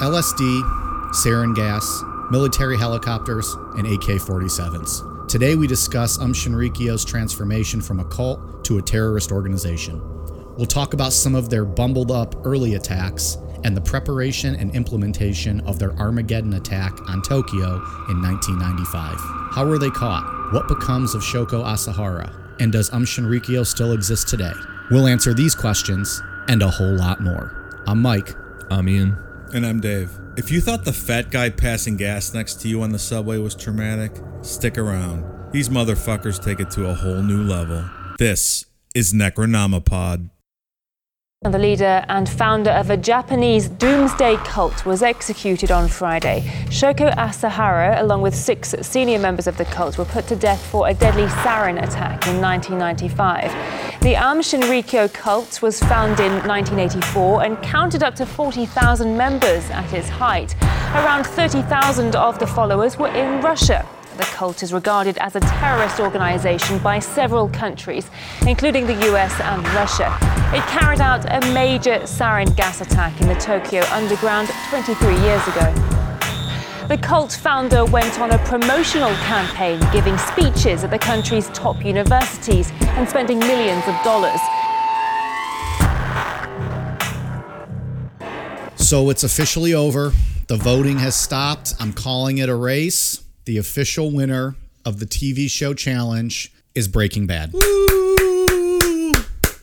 LSD, sarin gas, military helicopters, and AK 47s. Today we discuss Um Shinrikyo's transformation from a cult to a terrorist organization. We'll talk about some of their bumbled up early attacks and the preparation and implementation of their Armageddon attack on Tokyo in 1995. How were they caught? What becomes of Shoko Asahara? And does Um Shinrikyo still exist today? We'll answer these questions and a whole lot more. I'm Mike. I'm Ian. And I'm Dave. If you thought the fat guy passing gas next to you on the subway was traumatic, stick around. These motherfuckers take it to a whole new level. This is Necronomipod. The leader and founder of a Japanese doomsday cult was executed on Friday. Shoko Asahara, along with six senior members of the cult, were put to death for a deadly sarin attack in 1995. The Aum Shinrikyo cult was founded in 1984 and counted up to 40,000 members at its height. Around 30,000 of the followers were in Russia. The cult is regarded as a terrorist organization by several countries, including the US and Russia. It carried out a major sarin gas attack in the Tokyo underground 23 years ago. The cult founder went on a promotional campaign, giving speeches at the country's top universities and spending millions of dollars. So it's officially over. The voting has stopped. I'm calling it a race. The official winner of the TV show challenge is Breaking Bad.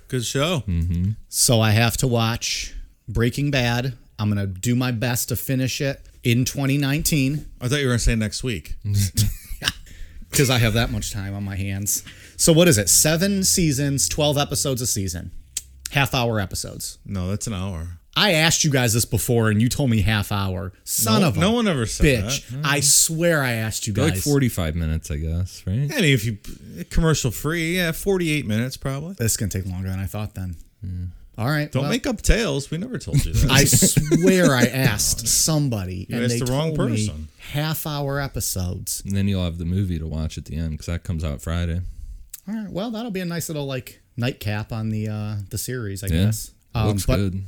Good show. Mm-hmm. So I have to watch Breaking Bad. I'm going to do my best to finish it in 2019 I thought you were going to say next week. because I have that much time on my hands. So what is it? Seven seasons, 12 episodes a season, half hour episodes. No, that's an hour. I asked you guys this before and you told me half hour. Son No- of a no one ever said bitch. that. I swear I asked you They're guys. like 45 minutes, I guess, right? I mean, if you commercial free, yeah, 48 minutes probably. This is gonna take longer than I thought. Then, all right. Don't well, make up tales. We never told you that. I swear I asked somebody, You and asked they the wrong told me person. half hour episodes. And then you'll have the movie to watch at the end because that comes out Friday. All right. Well, that'll be a nice little like nightcap on the uh the series, I Yeah. guess. Um, Looks but good.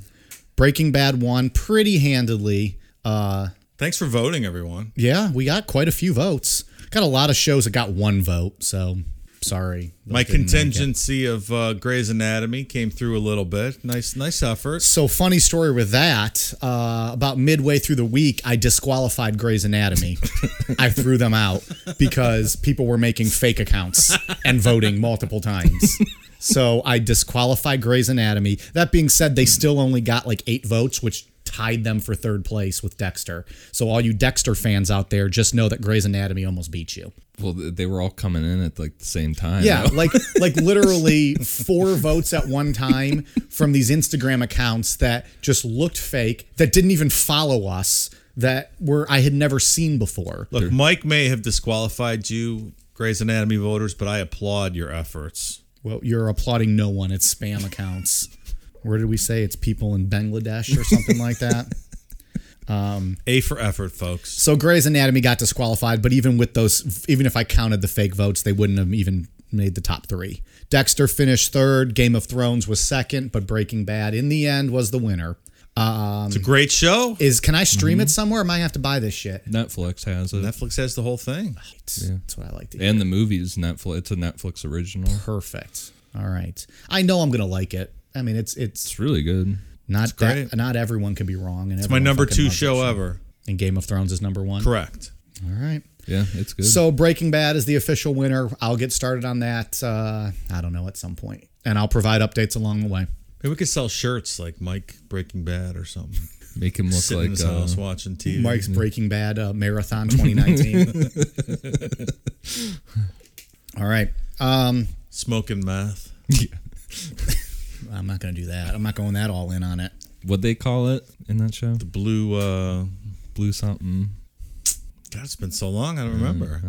Breaking Bad won pretty handedly. Uh, Thanks for voting, everyone. yeah, we got quite a few votes. Got a lot of shows that got one vote. So sorry. My didn't make it. contingency of uh, Grey's Anatomy came through a little bit. Nice, nice effort. So funny story with that. Uh, about midway through the week, I disqualified Grey's Anatomy. I threw them out because people were making fake accounts and voting multiple times. So I disqualified Grey's Anatomy. That being said, they still only got like eight votes, which tied them for third place with Dexter. So all you Dexter fans out there, just know that Grey's Anatomy almost beat you. Well, they were all coming in at like the same time. Yeah, though. like like literally four votes at one time from these Instagram accounts that just looked fake, that didn't even follow us, that were I had never seen before. Look, Mike may have disqualified you, Grey's Anatomy voters, but I applaud your efforts. Well, you're applauding no one. It's spam accounts. Where did we say it's people in Bangladesh or something like that? Um, A for effort, folks. So Grey's Anatomy got disqualified, but even with those, even if I counted the fake votes, they wouldn't have even made the top three. Dexter finished third. Game of Thrones was second, but Breaking Bad in the end was the winner. It's a great show. Is can I stream Mm-hmm. it somewhere? Or am I gonna have to buy this shit? Netflix has it, Netflix has the whole thing. That's what I like to hear. and the movie's Netflix. It's a Netflix original. Perfect. All right. I know I'm gonna like it. I mean, it's it's It's really good. not great. that not everyone can be wrong. And It's my number two show ever. And Game of Thrones is number one. Correct. All right. Yeah, it's good. So Breaking Bad is the official winner. I'll get started on that. Uh, I don't know at some point, and I'll provide updates along the way. Maybe we could sell shirts like Mike Breaking Bad or something. Make him look Sitting in like his uh, house watching TV. Mike's Breaking Bad uh, Marathon 2019. All right. Um, smoking meth. I'm not going to do that. I'm not going that all in on it. what they call it in that show. The blue. uh Blue something. God, it's been so long. I don't remember.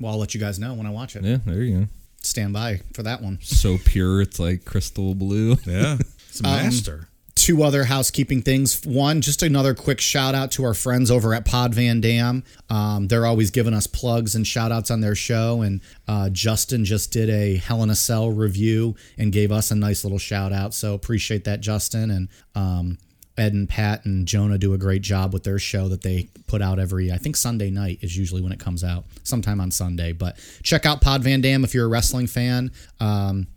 Well, I'll let you guys know when I watch it. Yeah, there you go. Stand by for that one. So pure, it's like crystal blue. Yeah, it's a Um, master. two other housekeeping things. One, just another quick shout out to our friends over at Pod Van Dam. Um, they're always giving us plugs and shout outs on their show. And uh, Justin just did a Hell in a Cell review and gave us a nice little shout out. So appreciate that, Justin. And um, Ed and Pat and Jonah do a great job with their show that they put out every, I think Sunday night is usually when it comes out, sometime on Sunday. But check out Pod Van Dam if you're a wrestling fan. Um,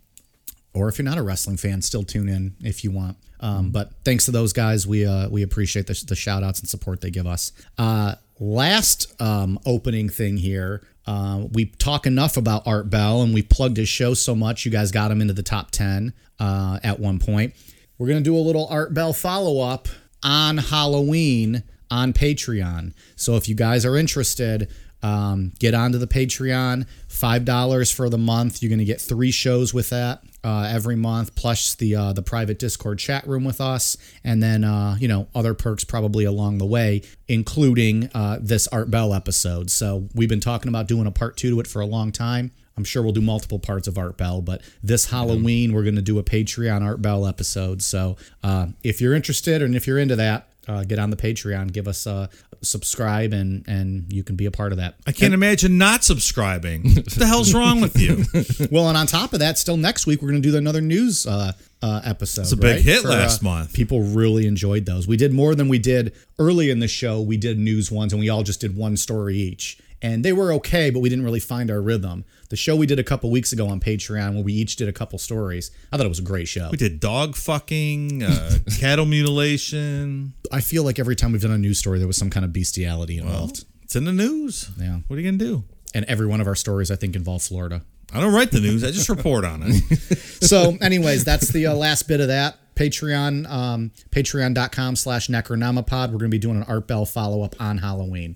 or if you're not a wrestling fan, still tune in if you want. Um, but thanks to those guys, we uh, we appreciate the, the shout outs and support they give us. Uh, last um, opening thing here. Uh, we talk enough about Art Bell and we plugged his show so much. You guys got him into the top 10 uh, at one point. We're going to do a little Art Bell follow up on Halloween on Patreon. So if you guys are interested, um, get onto the Patreon. Five dollars for the month. You're going to get three shows with that uh, every month, plus the uh, the private Discord chat room with us, and then uh, you know other perks probably along the way, including uh, this Art Bell episode. So we've been talking about doing a part two to it for a long time. I'm sure we'll do multiple parts of Art Bell, but this Halloween we're going to do a Patreon Art Bell episode. So uh, if you're interested and if you're into that, uh, get on the Patreon, give us a subscribe, and and you can be a part of that. I can't imagine not subscribing. what the hell's wrong with you? Well, and on top of that, still next week we're going to do another news uh, uh, episode. It's a big hit last month. People really enjoyed those. We did more than we did early in the show. We did news ones, and we all just did one story each, and they were okay, but we didn't really find our rhythm. The show we did a couple weeks ago on Patreon, where we each did a couple stories, I thought it was a great show. We did dog fucking, uh, cattle mutilation. I feel like every time we've done a news story, there was some kind of bestiality involved, It's in the news. Yeah. What are you gonna do? and every one of our stories, I think, involved Florida. I don't write the news. I just report on it. so anyways that's the uh, last bit of that patreon um, patreon.com slash necronomipod we're going to be doing an art bell follow-up on halloween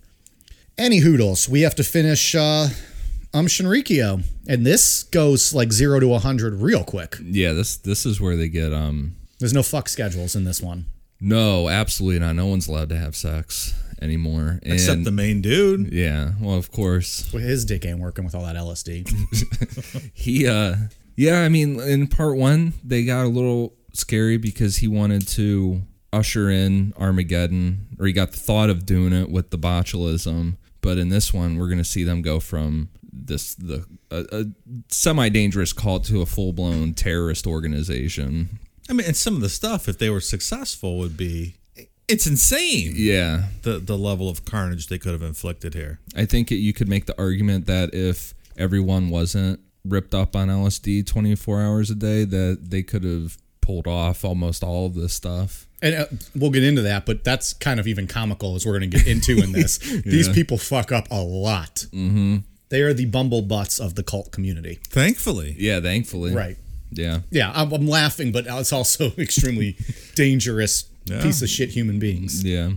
any hoodles we have to finish uh um shinrikyo and this goes like 0 to 100 real quick Yeah, this this is where they get um there's no fuck schedules in this one no, absolutely not. No one's allowed to have sex anymore. And Except the main dude. yeah, well, of course. Well, his dick ain't working with all that lsd He uh yeah, I mean in part 1 they got a little scary because he wanted to usher in Armageddon or he got the thought of doing it with the botulism, but in this one we're going to see them go from this the a, a semi-dangerous call to a full-blown terrorist organization. I mean, and some of the stuff, if they were successful, would be it's insane. Yeah. The the level of carnage they could have inflicted here. I think it, you could make the argument that if everyone wasn't ripped up on LSD 24 hours a day, that they could have pulled off almost all of this stuff. and uh, we'll get into that but that's kind of even comical as we're going to get into in this these people fuck up a lot mm-hmm. They are the bumble butts of the cult community Thankfully, Yeah, thankfully. right Yeah. Yeah, I'm, I'm laughing, but it's also extremely dangerous piece of shit human beings. Yeah.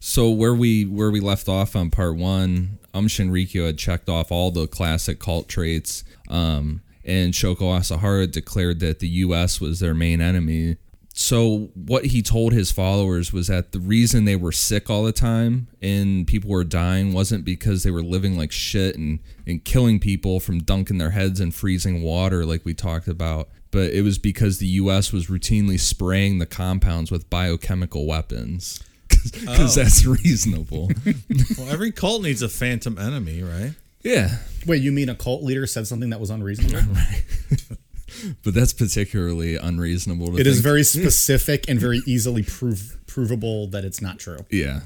So where we where we left off on part one, Um Shinrikyo had checked off all the classic cult traits. Um, and Shoko Asahara declared that the U.S. was their main enemy. So what he told his followers was that the reason they were sick all the time and people were dying wasn't because they were living like shit and, and killing people from dunking their heads in freezing water like we talked about, but it was because the U.S. was routinely spraying the compounds with biochemical weapons. Because oh. that's reasonable. well, every cult needs a phantom enemy, right? yeah. Wait, you mean a cult leader said something that was unreasonable? But that's particularly unreasonable. To It is think. very specific and very easily prove, provable that it's not true. Yeah.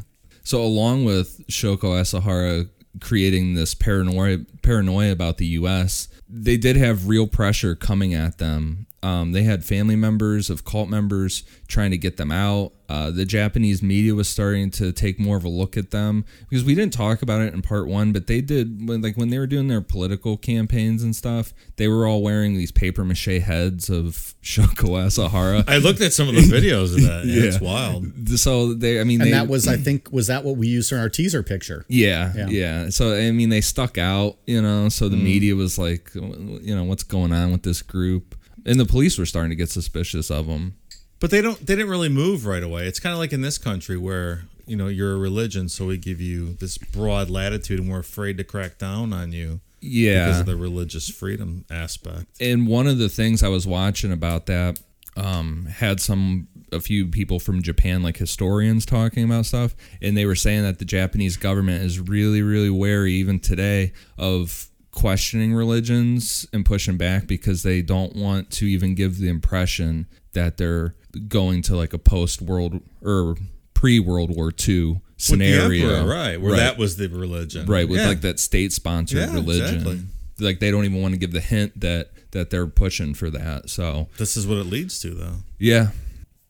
So along with Shoko Asahara creating this paranoia paranoia about the U.S., they did have real pressure coming at them. Um, they had family members of cult members trying to get them out. Uh, the Japanese media was starting to take more of a look at them because we didn't talk about it in part one, but they did when like when they were doing their political campaigns and stuff. They were all wearing these paper mache heads of Shoko Asahara. I looked at some of the videos of that. Yeah, It's wild. so they, I mean, And they, that was, I think, was that what we used in our teaser picture? Yeah, Yeah. yeah, So I mean, they stuck out, you know. So the media was like, you know, what's going on with this group? And the police were starting to get suspicious of them. But they don't. They didn't really move right away. It's kind of like in this country where you know you're a religion, so we give you this broad latitude, and we're afraid to crack down on you Yeah, because of the religious freedom aspect. And one of the things I was watching about that um, had some a few people from Japan, like historians, talking about stuff, and they were saying that the Japanese government is really, really wary even today of questioning religions and pushing back because they don't want to even give the impression that they're going to like a post world or pre World War II scenario, emperor, right? Where that was the religion, right with Yeah. like that state sponsored Yeah, religion exactly. like they don't even want to give the hint that that they're pushing for that so This is what it leads to, though. yeah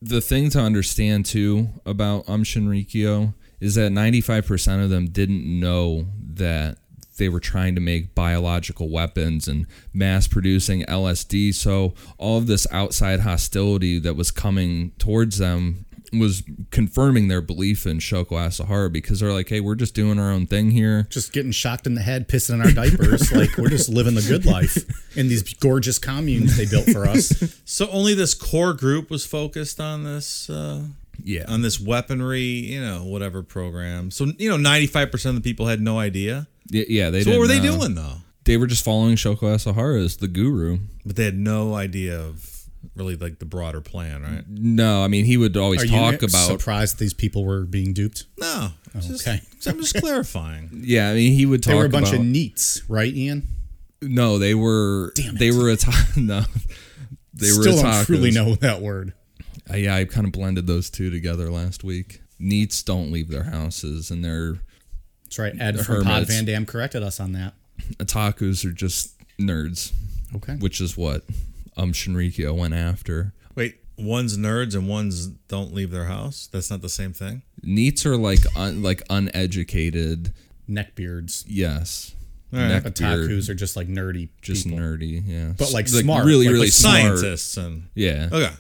the thing to understand too about um shinrikyo is that 95% of them didn't know that they were trying to make biological weapons and mass producing LSD so all of this outside hostility that was coming towards them was confirming their belief in Shoko Asahara because they're like, hey, we're just doing our own thing here. Just getting shocked in the head, pissing in our diapers. like, we're just living the good life in these gorgeous communes they built for us. So only this core group was focused on this. Uh, Yeah. on this weaponry, you know, whatever program. So you know, ninety five percent of the people had no idea. Y- yeah, they So what were they know. Uh, doing though? They were just following Shoko Asahara as the guru. But they had no idea of really like the broader plan, right? No, I mean he would always Are talk you about surprised these people were being duped? No, it's just- Okay. I'm just clarifying. Yeah, I mean he would talk They were a bunch about of NEETs, right, Ian? No, they were Damn it. they were a no. They were Still don't truly know that word. Uh, yeah, I kind of blended those two together last week. NEETs don't leave their houses and they're That's right. Ed The from Pod. Van Dam corrected us on that. otakus are just nerds, Okay. which is what um Shinrikyo went after. Wait, one's nerds and one's don't leave their house. That's not the same thing. NEETs are like un, like uneducated. Neckbeards. Yes. All right. Neckbeard, Otakus are just like nerdy just people. nerdy, yeah. But, like, S- smart, really, like- really like smart. Scientists and Yeah. okay.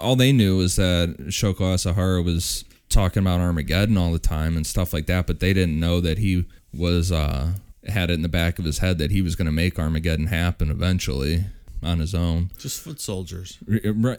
All they knew was that Shoko Asahara was talking about Armageddon all the time and stuff like that, but they didn't know that he was uh, had it in the back of his head that he was going to make Armageddon happen eventually on his own. Just foot soldiers.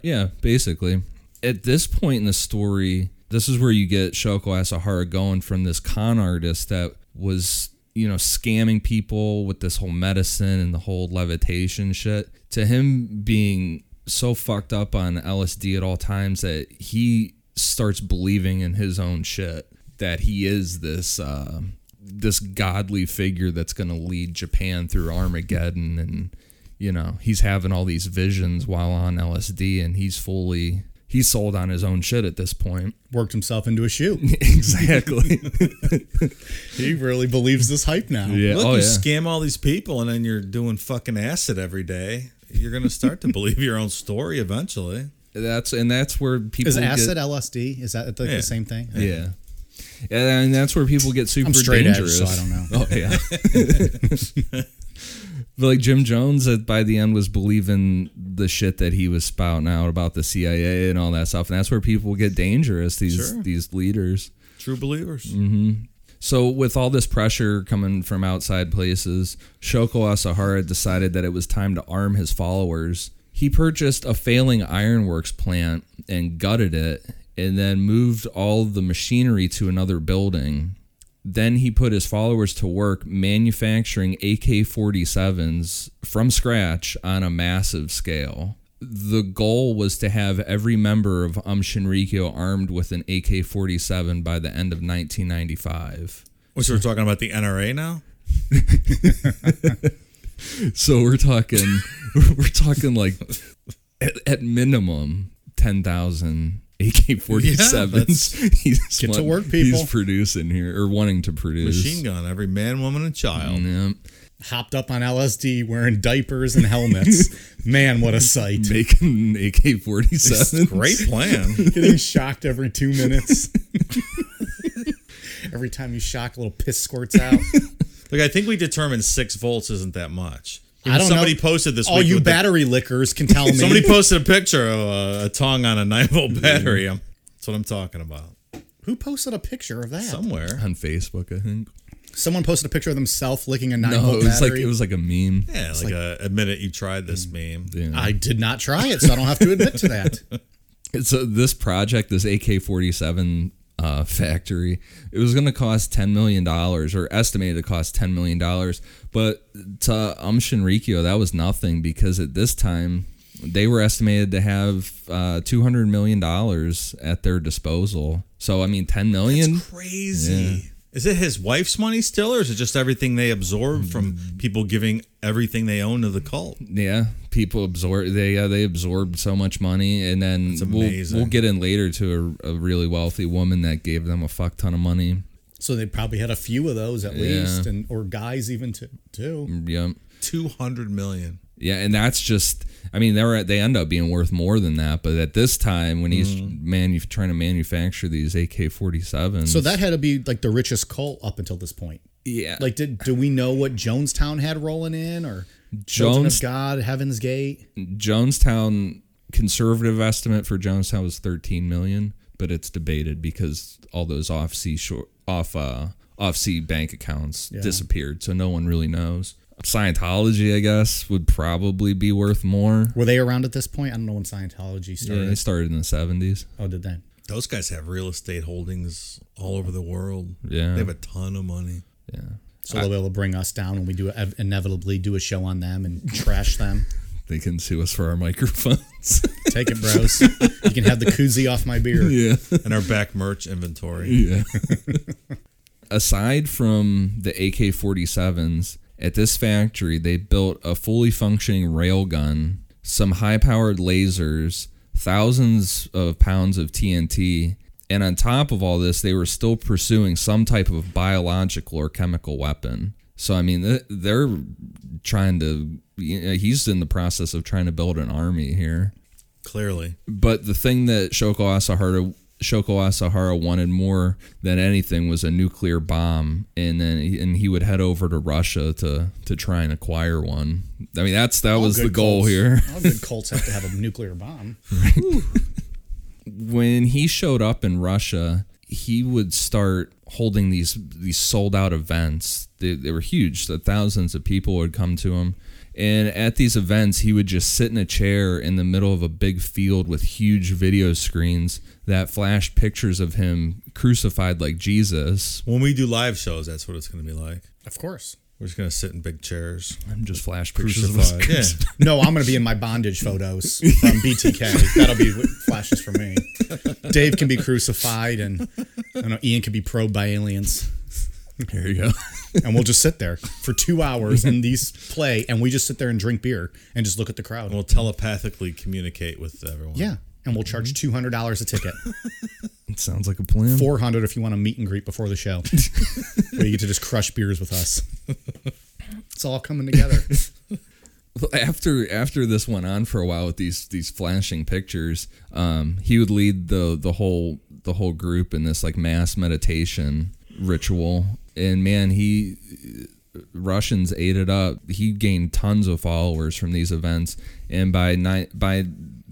Yeah, basically. At this point in the story, this is where you get Shoko Asahara going from this con artist that was, you know, scamming people with this whole medicine and the whole levitation shit to him being so fucked up on LSD at all times that he starts believing in his own shit that he is this uh, this godly figure that's going to lead Japan through Armageddon and you know he's having all these visions while on LSD and he's fully he's sold on his own shit at this point Worked himself into a shoe. exactly he really believes this hype now. yeah Look, oh you yeah scam all these people and then you're doing fucking acid every day. You're gonna start to believe your own story eventually. that's and that's where people Is get, acid LSD? Is that like Yeah. the same thing? yeah and that's where people get super I'm straight edge, dangerous so I don't know. oh yeah but like Jim Jones at by the end was believing the shit that he was spouting out about the CIA and all that stuff and that's where people get dangerous these Sure. these leaders True believers. Mm-hmm. So, with all this pressure coming from outside places, Shoko Asahara decided that it was time to arm his followers. He purchased a failing ironworks plant and gutted it, and then moved all the machinery to another building. Then he put his followers to work manufacturing AK 47s from scratch on a massive scale. The goal was to have every member of Um Shinrikyo armed with an AK 47 by the end of 1995. Which we're talking about the NRA now. So we're talking, we're talking like at, at minimum ten thousand AK forty sevens. He's Get to work, people. He's producing here or wanting to produce. Machine gun, every man, woman, and child. Yeah, Hopped up on LSD, wearing diapers and helmets. Man, what a sight! making AK forty sevens. Great plan. Getting shocked every two minutes. every time you shock, a little piss squirts out. Look, I think we determined six volts isn't that much. I don't somebody know. posted this All week you with the- battery lickers can tell me. somebody posted a picture of a, a tongue on a nine volt battery. I'm, that's what I'm talking about. Who posted a picture of that? Somewhere. on Facebook, I think. Someone posted a picture of themselves licking a nine No, volt it was like it was like a meme. Yeah, like, a, admit it, you tried this meme. Yeah. I did not try it, so I don't have to admit to that. So this project, this AK forty seven uh, factory, it was going to cost ten million dollars, or estimated to cost ten million dollars. But to Um Shinrikyo, that was nothing because at this time they were estimated to have uh, two hundred million dollars at their disposal. So I mean, ten million. Crazy. Is it his wife's money still, or is it just everything they absorb from people giving everything they own to the cult? Yeah, people absorb they uh, they absorbed so much money, and then That's we'll amazing. we'll get in later to a, a really wealthy woman that gave them a fuck ton of money. So they probably had a few of those at Yeah. least, and or guys even t- too. Yep. Two hundred million. Yeah, and that's just I mean they were they end up being worth more than that, but at this time when he's manu- trying to manufacture these AK-47s. So that had to be like the richest cult up until this point. yeah. Like, did do we know what Jonestown had rolling in, or Children Jones of God, Heaven's Gate? Jonestown conservative estimate for Jonestown was 13 million, but it's debated because all those off-sea short off uh off-sea bank accounts disappeared, so no one really knows. Scientology, I guess, would probably be worth more. Were they around at this point? I don't know when Scientology Yeah, started. they started in the 70s. Oh, did they? Those guys have real estate holdings all over the world. Yeah. They have a ton of money. Yeah. So they'll be able to bring us down when we do inevitably do a show on them and trash them. They can sue us for our microphones. Take it, bros. you can have the koozie off my beer. yeah. And our back merch inventory. Yeah. Aside from the AK 47s, at this factory, they built a fully functioning railgun, some high powered lasers, thousands of pounds of TNT, and on top of all this, they were still pursuing some type of biological or chemical weapon. So, I mean, th- they're trying to, you know, he's in the process of trying to build an army here. Clearly. But the thing that Shoko Asahara Shoko Asahara wanted more than anything was a nuclear bomb, and then he, and he would head over to Russia to to try and acquire one. I mean, that's that All was the goal cults- here. All good cults have to have a nuclear bomb. when he showed up in Russia, he would start holding these these sold out events. They, they were huge. So thousands of people would come to him. And at these events, he would just sit in a chair in the middle of a big field with huge video screens that flashed pictures of him crucified like Jesus. When we do live shows, that's what it's going to be like. Of course. We're just going to sit in big chairs. And just flash pictures of us. Crucified. Yeah. No, I'm going to be in my bondage photos from BTK. That'll be flashes for me. Dave can be crucified, and I don't know, Ian can be probed by aliens. There you go. And we'll just sit there for two hours and these play, and we just sit there and drink beer and just look at the crowd. We'll telepathically communicate with everyone. yeah. And we'll charge two hundred dollars a ticket, It sounds like a plan. four hundred if you want a meet and greet before the show, where you get to just crush beers with us. It's all coming together. after after this went on for a while with these these flashing pictures, um, he would lead the the whole the whole group in this like mass meditation ritual. And man, he Russians ate it up. He gained tons of followers from these events, and by ni- by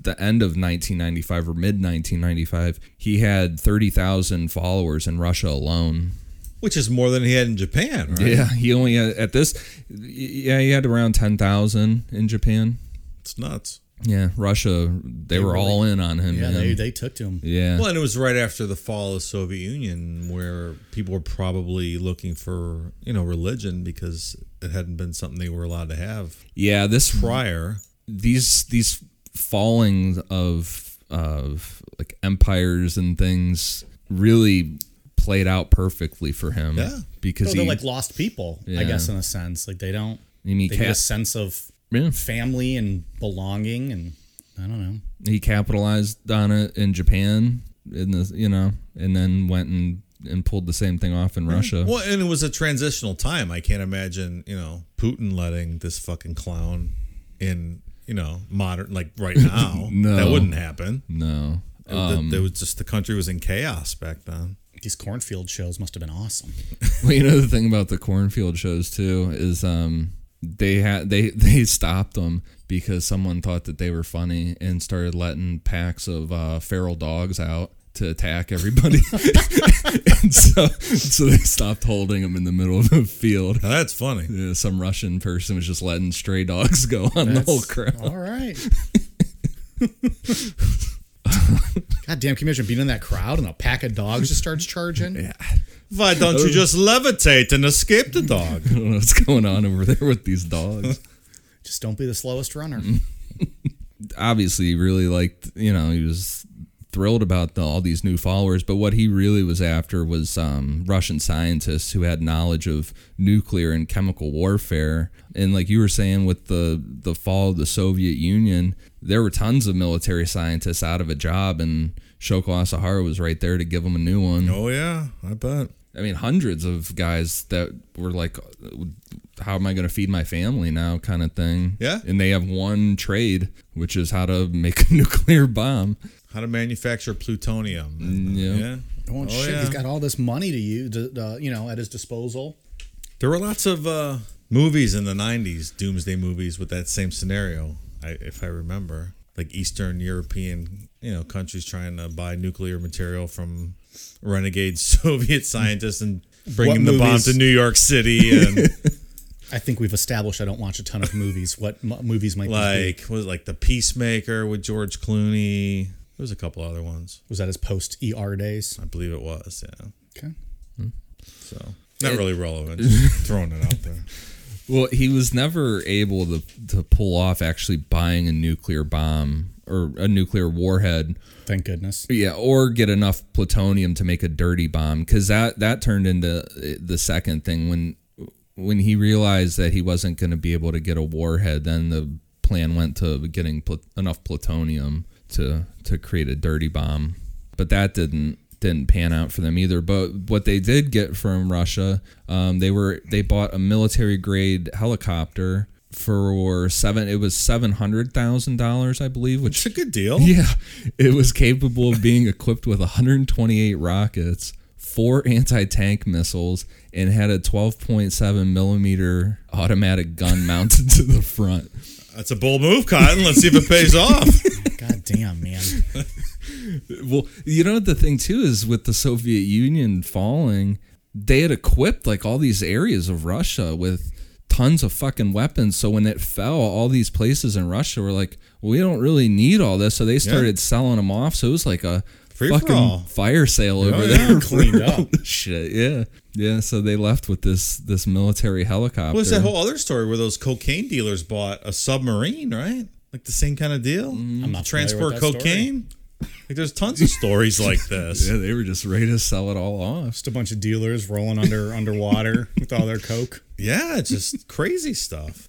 the end of 1995 or mid 1995, he had 30,000 followers in Russia alone. Which is more than he had in Japan, right? Yeah, he only had at this. Yeah, he had around 10,000 in Japan. It's nuts. Yeah, Russia, they, were all in on him. Yeah, man. they, they took to him. yeah. Well, and it was right after the fall of the Soviet Union where people were probably looking for, you know, religion because it hadn't been something they were allowed to have yeah, this prior. these these falling of of like empires and things really played out perfectly for him. Yeah. because Well, he they're like lost people, I guess, in a sense. Like they don't I mean, he, They get a sense of Yeah. family and belonging, and I don't know. he capitalized on it in Japan, in the you know, and then went and and pulled the same thing off in Russia. Well, and it was a transitional time. I can't imagine, you know, Putin letting this fucking clown in, you know, modern like right now. No. that wouldn't happen. No. It- it- there was just the country was in chaos back then. These cornfield shows must have been awesome. Well, you know the thing about the cornfield shows too is um they had they they stopped them because someone thought that they were funny and started letting packs of uh, feral dogs out to attack everybody. and so so they stopped holding them in the middle of the field. Now, that's funny. Yeah, some Russian person was just letting stray dogs go on the whole crowd. All right. God damn, can you imagine being in that crowd and a pack of dogs just starts charging? Yeah. Why don't you just levitate and escape the dog? I don't know what's going on over there with these dogs. Just don't be the slowest runner. obviously he really liked you know he was thrilled about the, all these new followers but what he really was after was um, russian scientists who had knowledge of nuclear and chemical warfare and like you were saying with the the fall of the soviet union there were tons of military scientists out of a job and shoko asahara was right there to give them a new one Oh yeah, I bet. I mean, hundreds of guys that were like, "How am I going to feed my family now?" kind of thing. Yeah. and they have one trade, which is how to make a nuclear bomb. How to manufacture plutonium? yeah. Yeah. Oh, shit, yeah. he's got all this money to use, uh, you know, at his disposal. There were lots of uh, movies in the '90s, doomsday movies with that same scenario. I, if I remember, like Eastern European, you know, countries trying to buy nuclear material from renegade Soviet scientists and bringing What the bomb movies? to New York City and I think we've established I don't watch a ton of movies. What m- movies might these be? like was it like the Peacemaker with George Clooney. There was a couple other ones. Was that his post ER days? I believe it was. Yeah. Okay. So not really relevant. Throwing it out there. Well, he was never able to to pull off actually buying a nuclear bomb or a nuclear warhead. Thank goodness. Yeah, or get enough plutonium to make a dirty bomb because that that turned into uh, the second thing when when he realized that he wasn't going to be able to get a warhead. Then the plan went to getting pl- enough plutonium to to create a dirty bomb, but that didn't didn't pan out for them either. But what they did get from Russia, um, they were they bought a military grade helicopter for seven. It was seven hundred thousand dollars, I believe, which It's a good deal. yeah, it was capable of being equipped with 128 rockets, four anti-tank missiles, and had a 12.7 millimeter automatic gun mounted to the front. That's a bold move, Cotton. Let's see if it pays off. God damn, man. Well, you know the thing too is with the Soviet Union falling, they had equipped like all these areas of Russia with tons of fucking weapons. So when it fell, all these places in Russia were like, well, we don't really need all this. So they started selling them off. So it was like a Free fucking fire sale oh, over yeah. there. Cleaned up. Shit, yeah, yeah. So they left with this this military helicopter. What was that whole other story where those cocaine dealers bought a submarine, right? Like the same kind of deal? I'm not transport familiar with that cocaine? Like there's tons of stories like this. yeah, they were just ready to sell it all off. Just a bunch of dealers rolling under underwater with all their coke. Yeah, it's just crazy stuff.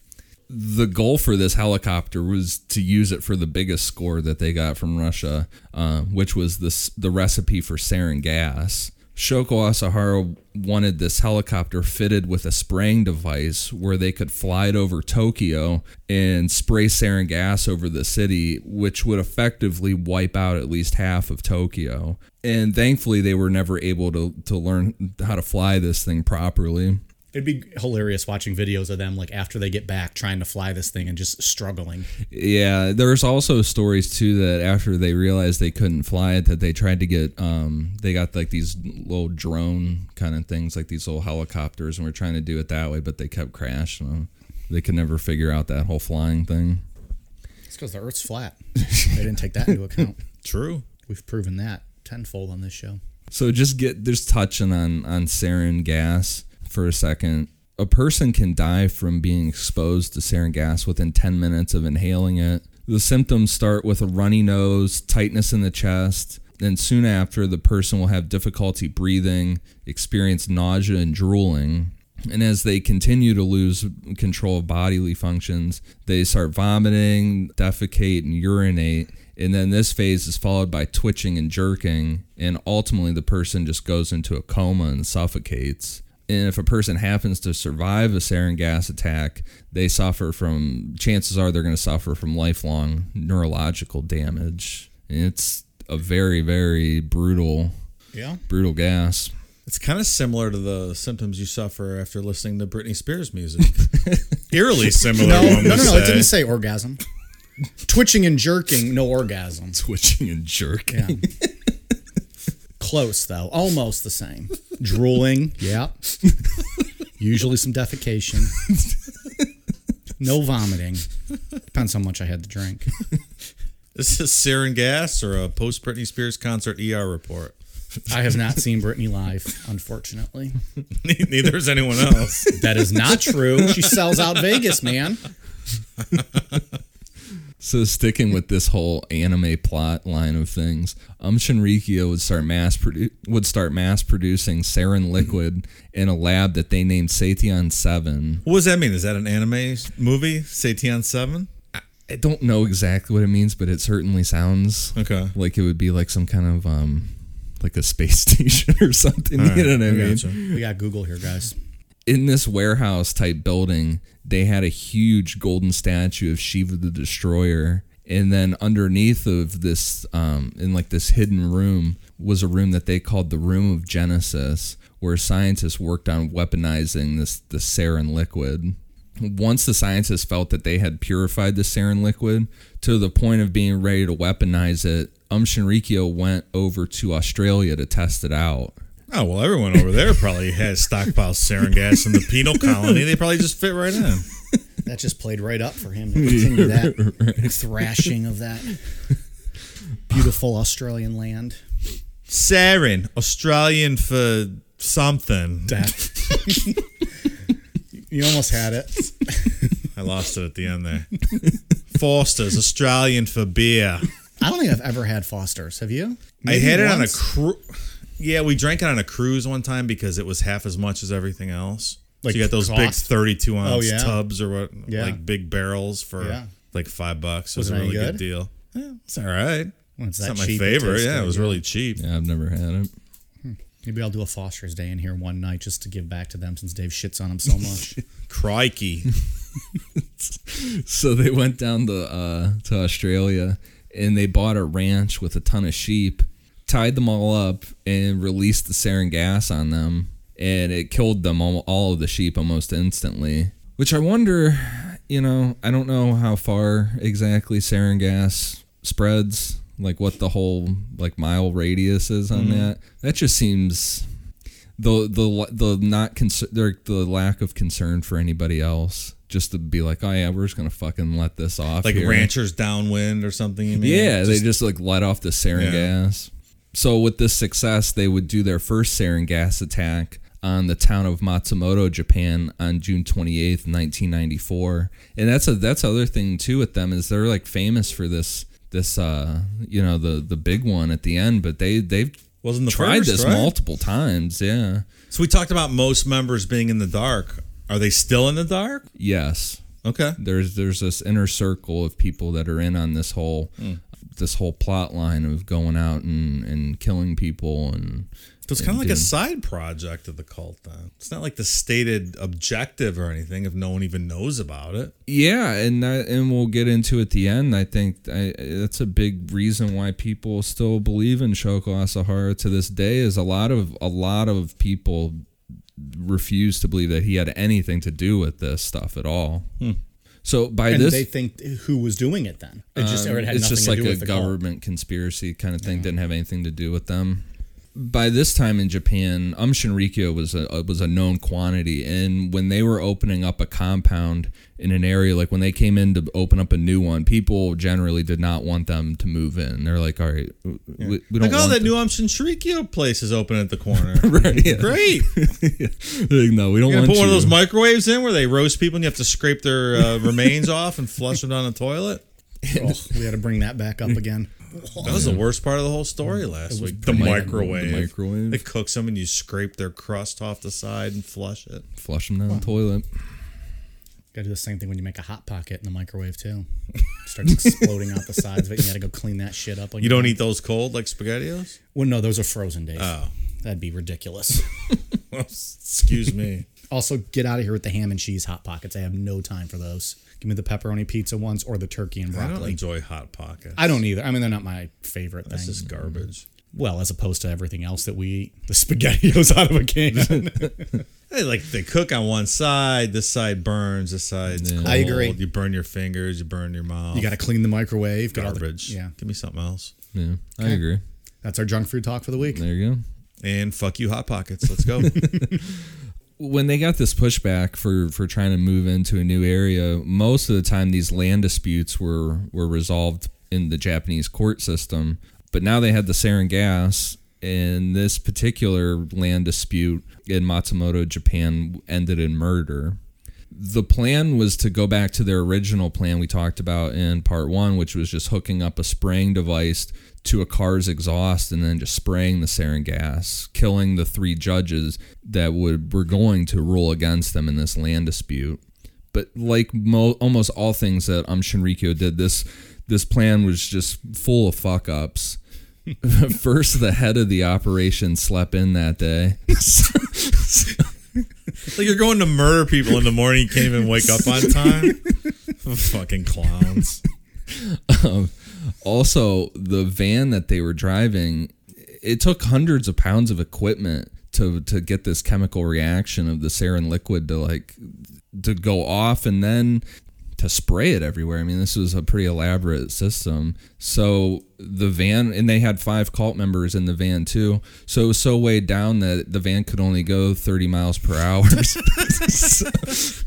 the goal for this helicopter was to use it for the biggest score that they got from Russia, uh, which was this the recipe for sarin gas. Shoko Asahara wanted this helicopter fitted with a spraying device where they could fly it over Tokyo and spray sarin gas over the city, which would effectively wipe out at least half of Tokyo. And thankfully, they were never able to, to learn how to fly this thing properly. It'd be hilarious watching videos of them like after they get back trying to fly this thing and just struggling. Yeah, there's also stories too that after they realized they couldn't fly it, that they tried to get um they got like these little drone kind of things, like these little helicopters, and were trying to do it that way, but they kept crashing them. They could never figure out that whole flying thing. It's because the Earth's flat. they didn't take that into account. True. We've proven that tenfold on this show. So just get just touching on on sarin gas for a second. A person can die from being exposed to sarin gas within 10 minutes of inhaling it. The symptoms start with a runny nose, tightness in the chest, and soon after the person will have difficulty breathing, experience nausea and drooling. And as they continue to lose control of bodily functions, they start vomiting, defecate, and urinate. And then this phase is followed by twitching and jerking. And ultimately, the person just goes into a coma and suffocates. And if a person happens to survive a sarin gas attack, they suffer from, chances are they're going to suffer from lifelong neurological damage. And it's a very, very brutal, Yeah. brutal gas. It's kind of similar to the symptoms you suffer after listening to Britney Spears music. Eerily similar. No, one no, no, would no. It didn't say orgasm. Twitching and jerking, no orgasm. Twitching and jerking. Yeah. Close though, almost the same. Drooling, yeah. Usually some defecation. No vomiting. Depends how much I had to drink. This is sarin gas or a post Britney Spears concert ER report. I have not seen Britney live, unfortunately. Neither is anyone else. That is not true. She sells out Vegas, man. So sticking with this whole anime plot line of things, um Shinrikyo would start mass produ- would start mass producing sarin liquid in a lab that they named Satyan Seven. What does that mean? Is that an anime movie? Satan 7? I don't know exactly what it means, but it certainly sounds Okay. like it would be like some kind of um like a space station or something. All right, you know what I I mean? gotcha. We got Google here, guys. In this warehouse type building, they had a huge golden statue of Shiva the Destroyer. And then underneath of this, um, in like this hidden room, was a room that they called the Room of Genesis, where scientists worked on weaponizing this the sarin liquid. Once the scientists felt that they had purified the sarin liquid to the point of being ready to weaponize it, Um Shinrikyo went over to Australia to test it out. Oh, well, everyone over there probably has stockpiled sarin gas in the penal colony. They probably just fit right in. That just played right up for him to continue that thrashing of that beautiful Australian land. Sarin, Australian for something. You almost had it. I lost it at the end there. Foster's, Australian for beer. I don't think I've ever had Foster's. Have you? I Maybe had it on a once. cruise. Yeah, we drank it on a cruise one time because it was half as much as everything else. Like so you got those big 32 ounce Oh, yeah. tubs or what, Yeah. like big barrels for Yeah. like five bucks. It Was was, a really good? good? deal. Yeah, it's all right. When it's It's not my favorite. Yeah, it was really cheap. Yeah, I've never had it. Maybe I'll do a Foster's Day in here one night just to give back to them since Dave shits on them so much. Crikey. So they went down to uh, to Australia and they bought a ranch with a ton of sheep, tied them all up, and released the sarin gas on them, and it killed them all, all of the sheep almost instantly. Which I wonder, you know, I don't know how far exactly sarin gas spreads, like what the whole like mile radius is on mm-hmm. that. That just seems the the the not concern the lack of concern for anybody else just to be like oh yeah we're just gonna fucking let this off like here. ranchers downwind or something, you mean? yeah they Just- just like let off the sarin Yeah. gas so with this success they would do their first sarin gas attack on the town of Matsumoto, Japan, on June 28th, 1994. And that's a that's other thing too with them is they're like famous for this this uh you know the the big one at the end, but they they've Wasn't the tried first, this right? multiple times. Yeah. So we talked about most members being in the dark. Are they still in the dark? Yes. Okay. There's there's this inner circle of people that are in on this whole Hmm. This whole plot line of going out and, and killing people and So it's kind of like a side project of the cult then. It's not like the stated objective or anything if no one even knows about it. yeah and that, and we'll get into at the end I think I, that's a big reason why people still believe in Shoko Asahara to this day is a lot of a lot of people refuse to believe that he had anything to do with this stuff at all hmm. So by and this they think who was doing it then? It just or it had um, it's nothing just to like do a with the government conspiracy kind of thing. Didn't have anything to do with them. By this time in Japan, um Shinrikyo was a was a known quantity, and when they were opening up a compound in an area, like when they came in to open up a new one, people generally did not want them to move in. They're like, "All right, we, we don't Like, oh, that them- new Aum Shinrikyo place is open at the corner. Right, yeah. Great. Like, no, we don't want gonna put one of those microwaves in where they roast people and you have to scrape their uh, remains off and flush them down the toilet. Oh, we had to bring that back up again. That was the worst part of the whole story last week. The microwave. the microwave. They cook them and you scrape their crust off the side and flush it. Flush them down the toilet. Gotta do the same thing when you make a hot pocket in the microwave too. Starts exploding out the sides of it. You gotta go clean that shit up. You don't eat those cold like SpaghettiOs? Well, no, those are frozen days. Oh. That'd be ridiculous. Excuse me. also, get out of here with the ham and cheese hot pockets. I have no time for those. Give me the pepperoni pizza ones or the turkey and broccoli. I don't enjoy hot pockets. I don't either. I mean, they're not my favorite That's thing. just garbage. well, as opposed to everything else that we eat, the spaghettios out of a can. Hey, like they cook on one side, this side burns, this side. cold. I agree. You burn your fingers, you burn your mouth. you got to clean the microwave. get all the- garbage. yeah, Give me something else. Yeah, I agree. that's our junk food talk for the week. There you go. And fuck you, hot pockets. Let's go. when they got this pushback for for trying to move into a new area, most of the time these land disputes were were resolved in the Japanese court system. But now they had the sarin gas, and this particular land dispute in Matsumoto, Japan, ended in murder. The plan was to go back to their original plan we talked about in part one, which was just hooking up a spraying device to a car's exhaust and then just spraying the sarin gas, killing the three judges that would were going to rule against them in this land dispute. But like mo- almost all things that Um Shinrikyo did, this this plan was just full of fuck ups. First, the head of the operation slept in that day. like you're going to murder people in the morning, you can't even wake up on time. Fucking clowns. Um, also the van that they were driving it took hundreds of pounds of equipment to to get this chemical reaction of the sarin liquid to like to go off and then to spray it everywhere. I mean, this was a pretty elaborate system. So the van, and they had five cult members in the van too. So it was so weighed down that the van could only go 30 miles per hour.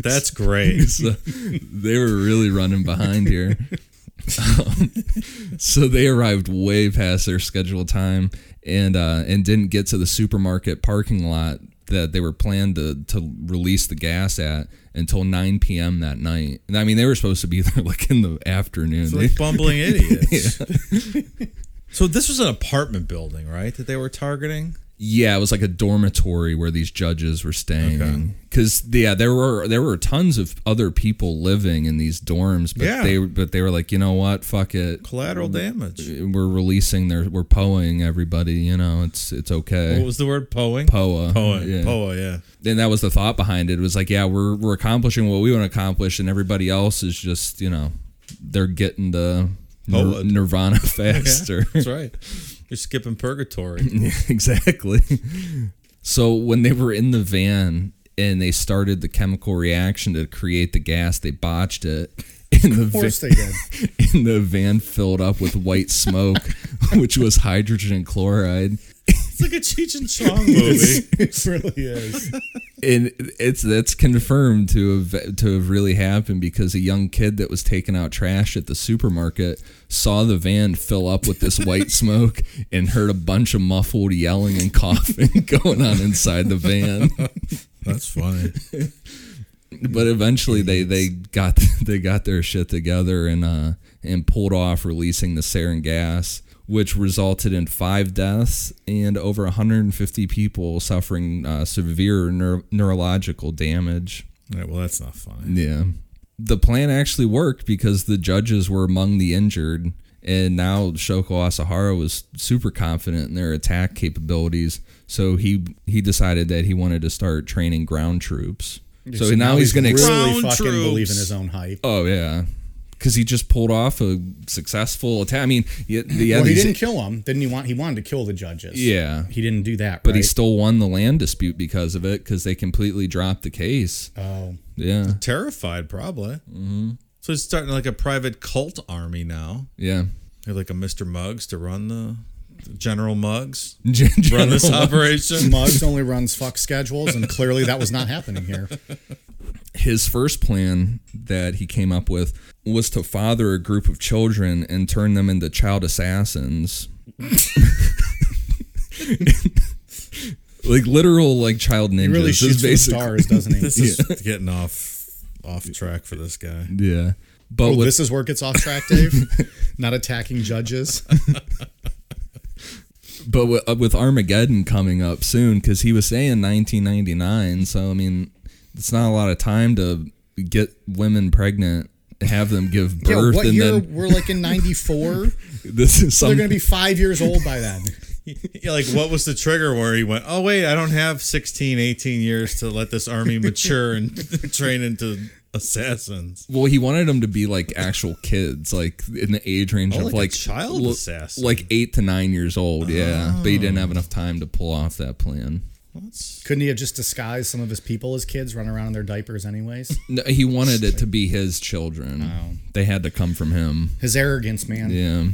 That's great. so they were really running behind here. Um, so they arrived way past their scheduled time and uh, and didn't get to the supermarket parking lot that they were planned to to release the gas at until 9 p.m. that night. And I mean, they were supposed to be there like in the afternoon. Like bumbling idiots. So this was an apartment building, right? That they were targeting. Yeah, it was like a dormitory where these judges were Okay. staying. Because yeah, there were there were tons of other people living in these dorms, but Yeah. they but they were like, you know what, fuck it, Collateral damage. we're releasing their we're poeing everybody. You know, it's it's okay. What was the word? Poing. Poa, Poa. yeah. Poa. Yeah. And that was the thought behind it. It was like, yeah, we're we're accomplishing what we want to accomplish, and everybody else is just you know, they're getting the nir- nirvana faster. That's right. You're skipping purgatory. Exactly. So when they were in the van and they started the chemical reaction to create the gas, they botched it. And the Of course va- they did. and the van filled up with white smoke, which was hydrogen chloride. It's like a Cheech and Chong movie. it really is. And it's that's confirmed to have to have really happened because a young kid that was taking out trash at the supermarket saw the van fill up with this white smoke and heard a bunch of muffled yelling and coughing going on inside the van. That's funny. but eventually they they got they got their shit together and uh and pulled off releasing the sarin gas which resulted in five deaths and over 150 people suffering uh, severe neur- neurological damage All right, well, that's not funny. yeah the plan actually worked because the judges were among the injured and now Shoko Asahara was super confident in their attack capabilities so he he decided that he wanted to start training ground troops so, now, he's, going to really Ground fucking troops. believe in his own hype. Oh yeah, because he just pulled off a successful attack. I mean, yeah, the well, he didn't kill him. Didn't he want? He wanted to kill the judges. Yeah. he didn't do that. but right? he still won the land dispute because of it because they completely dropped the case. Oh, Yeah, Terrified, probably. Mm-hmm. So he's starting like a private cult army now. yeah. They're like a Mr. Muggs to run the, the General Muggs. Gen- Run this General- operation. Muggs only runs fuck schedules, and clearly that was not happening here. His first plan that he came up with was to father a group of children and turn them into child assassins. like literal like child ninjas. He really is shoots for stars, doesn't he? This is getting off off track for this guy. Yeah. But Oh, with, this is where it gets off track, Dave. Not attacking judges. but with, uh, with Armageddon coming up soon, because he was saying 1999. So I mean, it's not a lot of time to get women pregnant, have them give birth. Yeah, birth, what and year then we're like in '94? this is so they're going to be five years old by then. Yeah, like what was the trigger where he went, oh, wait, I don't have 16, 18 years to let this army mature and train into assassins. well, he wanted them to be like actual kids, like in the age range Oh, of like a like child l- assassin. like eight to nine years old. Yeah, but he didn't have oh. enough time to pull off that plan. Couldn't he have just disguised some of his people as kids, running around in their diapers anyways? No, he wanted it to be his children. They had to come from him. His arrogance, man. Yeah.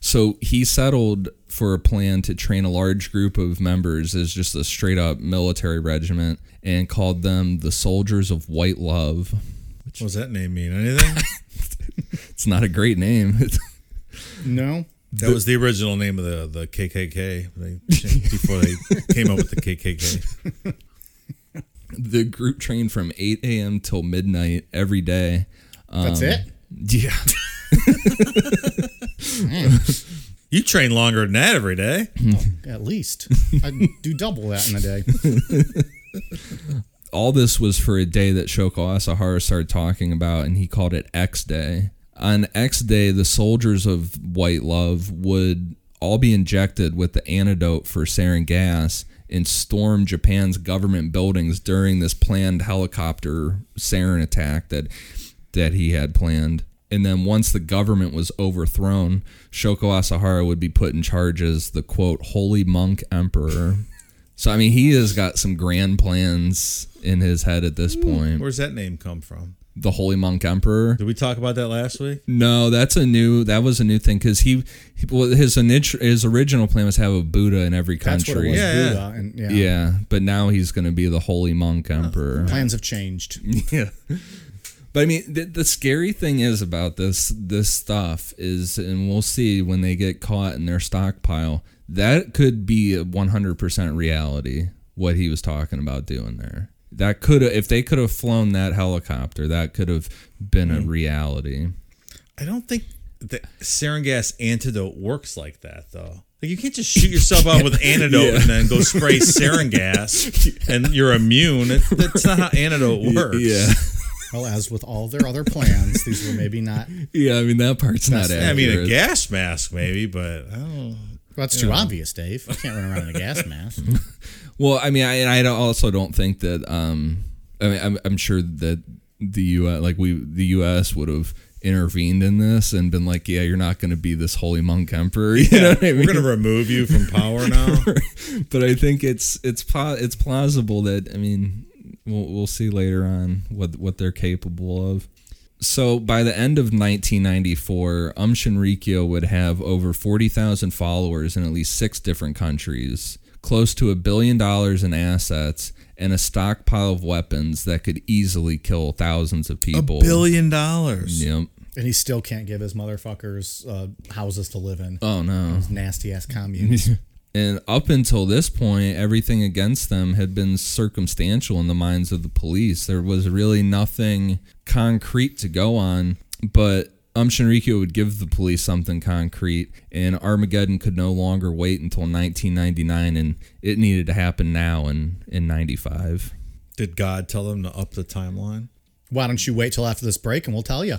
So he settled for a plan to train a large group of members as just a straight up military regiment and called them the Soldiers of White Love. What does that name mean? Anything? It's not a great name. No, That was the original name of the, the KKK they, before they came up with the KKK. the group trained from 8 a.m. till midnight every day. that's um, it. Yeah. You train longer than that every day. Oh, at least I'd do double that in a day. all this was for a day that Shoko Asahara started talking about, and he called it X Day. On X Day, the soldiers of White Love would all be injected with the antidote for sarin gas and storm Japan's government buildings during this planned helicopter sarin attack that that he had planned. And then once the government was overthrown, Shoko Asahara would be put in charge as the quote holy monk emperor. So I mean, he has got some grand plans in his head at this hmm. point. Where's that name come from? The Holy Monk Emperor. Did we talk about that last week? No, that's a new. That was a new thing because he, he well, his init- his original plan was to have a Buddha in every That's what it country. was. Yeah, Buddha, and yeah. yeah, but now he's going to be the Holy Monk uh, Emperor. Plans have changed. Yeah. But I mean, the, the scary thing is about this this stuff is, and we'll see when they get caught in their stockpile. That could be a 100% reality. What he was talking about doing there. That could have, if they could have flown that helicopter, that could have been a hmm. reality. I don't think the sarin gas antidote works like that, though. Like you can't just shoot yourself out with antidote and then go spray sarin gas and you're immune. It, that's not how antidote works. Yeah, Well, as with all their other plans, these were maybe not. Yeah. I mean, that part's not accurate. I mean, a gas mask maybe, but I don't. that's too obvious, Dave. You can't run around in a gas mask. Well, I mean, I, I also don't think that. Um, I mean, I'm, I'm sure that the U.S. like we the U.S. would have intervened in this and been like, yeah, you're not going to be this holy monk emperor. You know what I mean? We're gonna remove you from power now. but I think it's it's it's plausible that I mean we'll we'll see later on what what they're capable of. So by the end of 1994, Um Shinrikyo would have over 40,000 followers in at least six different countries, close to a billion dollars in assets, and a stockpile of weapons that could easily kill thousands of people. A billion dollars. Yep. And he still can't give his motherfuckers uh, houses to live in. Oh no. Nasty ass communes. And up until this point, everything against them had been circumstantial in the minds of the police. There was really nothing concrete to go on, but Um Shinrikyo would give the police something concrete, and Armageddon could no longer wait until 1999, and it needed to happen now in, in 95. Did God tell them to up the timeline? Why don't you wait till after this break and we'll tell you?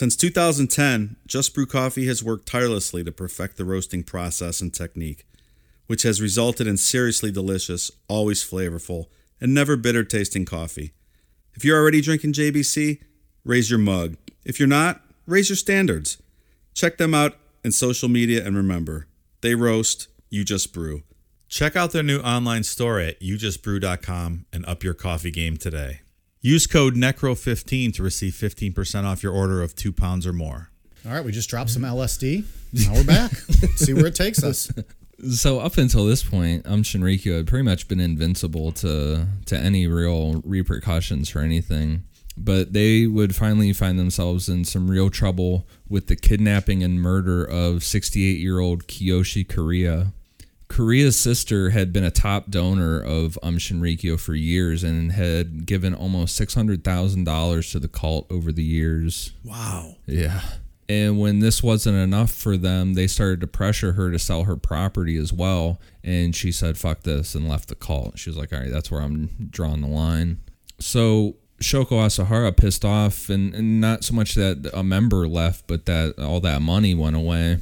Since 2010, Just Brew Coffee has worked tirelessly to perfect the roasting process and technique, which has resulted in seriously delicious, always flavorful, and never bitter tasting coffee. If you're already drinking JBC, raise your mug. If you're not, raise your standards. Check them out in social media and remember, they roast, you just brew. Check out their new online store at youjustbrew.com and up your coffee game today. Use code NECRO15 to receive 15% off your order of two pounds or more. All right, we just dropped some LSD. Now we're back. See where it takes us. So up until this point, um Shinrikyo had pretty much been invincible to to any real repercussions for anything. But they would finally find themselves in some real trouble with the kidnapping and murder of 68 year old Kiyoshi Kariya. Kariya's sister had been a top donor of Um Shinrikyo for years and had given almost $600,000 to the cult over the years. Wow. Yeah. And when this wasn't enough for them, they started to pressure her to sell her property as well. And she said, fuck this, and left the cult. She was like, all right, that's where I'm drawing the line. So Shoko Asahara pissed off, and, and not so much that a member left, but that all that money went away,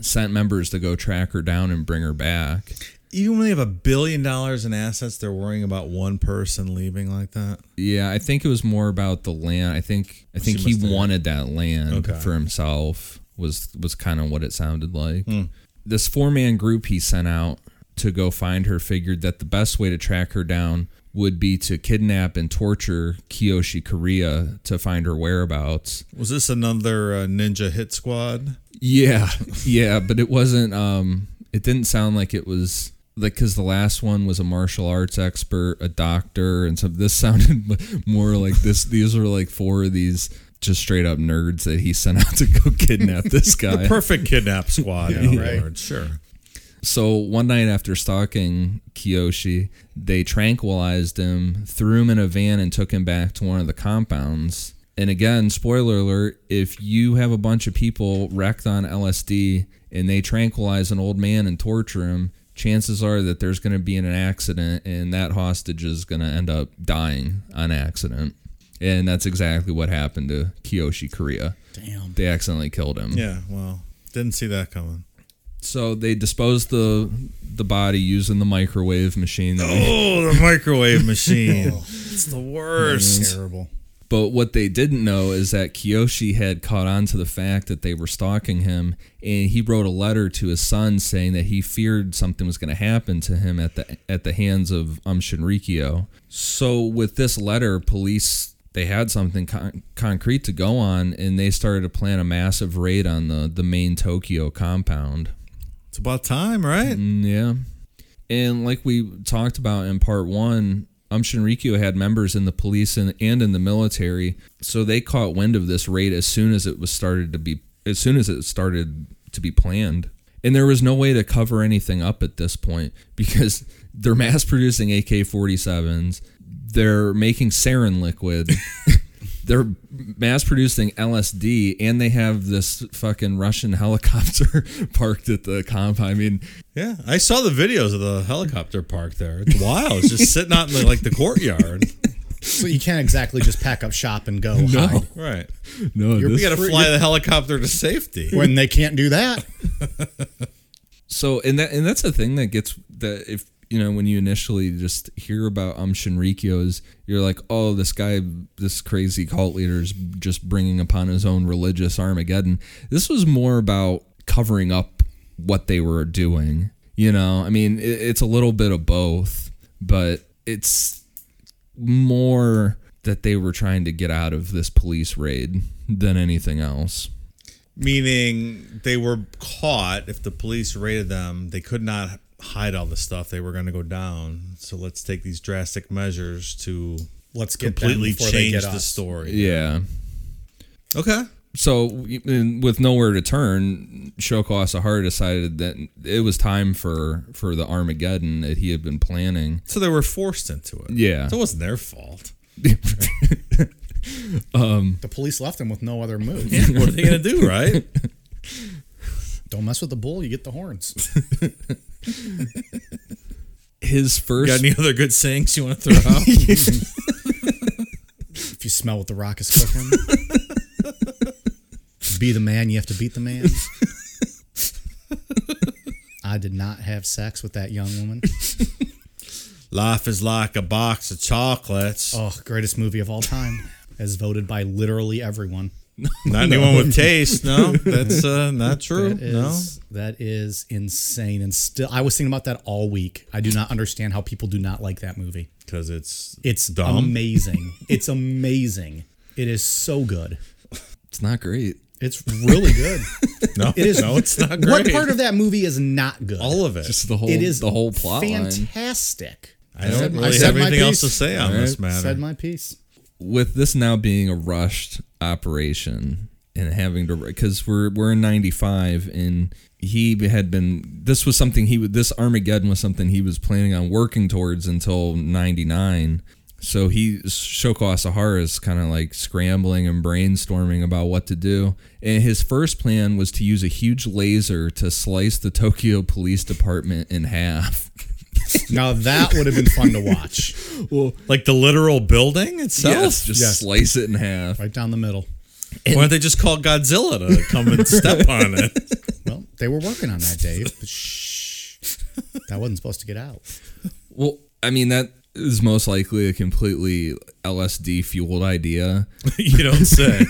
sent members to go track her down and bring her back. Even when they have a billion dollars in assets, they're worrying about one person leaving like that. Yeah, I think it was more about the land. I think I think he wanted that land Okay. for himself. Was was kind of what it sounded like. Hmm. This four man group he sent out to go find her figured that the best way to track her down would be to kidnap and torture Kiyoshi Kariya to find her whereabouts. Was this another uh, ninja hit squad? Yeah, yeah, but it wasn't. Um, it didn't sound like it was like because the last one was a martial arts expert, a doctor, and so this sounded more like this. These were like four of these just straight up nerds that he sent out to go kidnap this guy. Perfect kidnap squad. other right. Sure. So one night after stalking Kiyoshi, they tranquilized him, threw him in a van, and took him back to one of the compounds. And again, spoiler alert: if you have a bunch of people wrecked on LSD and they tranquilize an old man and torture him, chances are that there's going to be an accident, and that hostage is going to end up dying on accident. And that's exactly what happened to Kiyoshi Kariya. Damn. They accidentally killed him. Yeah. Well, didn't see that coming. So they disposed the the body using the microwave machine. Oh, the microwave machine. it's the worst. Terrible. But what they didn't know is that Kiyoshi had caught on to the fact that they were stalking him, and he wrote a letter to his son saying that he feared something was going to happen to him at the at the hands of Um Shinrikyo. So with this letter, police they had something con- concrete to go on, and they started to plan a massive raid on the the main Tokyo compound. It's about time, right? Mm, Yeah. And like we talked about in part one, Um Shinrikyo had members in the police and, and in the military, so they caught wind of this raid as soon as it was started to be as soon as it started to be planned. And there was no way to cover anything up at this point because they're mass producing AK 47s, they're making sarin liquid. They're mass producing LSD and they have this fucking Russian helicopter parked at the compound. I mean, Yeah, I saw the videos of the helicopter parked there. It's wild. It's just sitting out in the, like the courtyard. So you can't exactly just pack up shop and go hide. Right. no, We this- got to fly the helicopter to safety. When they can't do that. So and that and that's the thing that gets that if you know when you initially just hear about Um Shinrikyo is you're like oh this guy this crazy cult leader is just bringing upon his own religious Armageddon. This was more about covering up what they were doing. You know, I mean it, it's a little bit of both, but it's more that they were trying to get out of this police raid than anything else. Meaning they were caught. If the police raided them, they could not hide all the stuff. They were going to go down. So let's take these drastic measures to Let's get them completely they change get the us. story. Yeah. Okay. so with nowhere to turn, Shoko Asahara decided that it was time for for the Armageddon that he had been planning. So they were forced into it. Yeah. So it wasn't their fault. Um, the police left him with no other move. what are they going to do, right? Don't mess with the bull, you get the horns. His first Got any other good sayings you want to throw out? If you smell what the rock is cooking. be the man, you have to beat the man. I did not have sex with that young woman. Life is like a box of chocolates. Oh, greatest movie of all time, as voted by literally everyone. Not anyone with taste. No, that's uh, not true. That no. that is insane. And still, I was thinking about that all week. I do not understand how people do not like that movie. Because it's It's dumb. amazing. it's amazing. It is so good. It's not great. It's really good. No, It is. no, it's not great. What part of that movie is not good? all of it? Just the whole it is the whole plot line. fantastic. I don't said- I really said have my anything else to say on All this right. matter. Said my piece. with this now being a rushed operation and having to because we're we're in 95 and he had been this was something he would this armageddon was something he was planning on working towards until 99 so he shoko asahara is kind of like scrambling and brainstorming about what to do. And his first plan was to use a huge laser to slice the tokyo police department in half Now that would have been fun to watch. like the literal building itself. yes just Yes. slice it in half Right down the middle. Why don't they just call Godzilla to come and step on it? Well, they were working on that, Dave. But shh. That wasn't supposed to get out. Well, I mean that is most likely a completely LSD fueled idea, you don't say.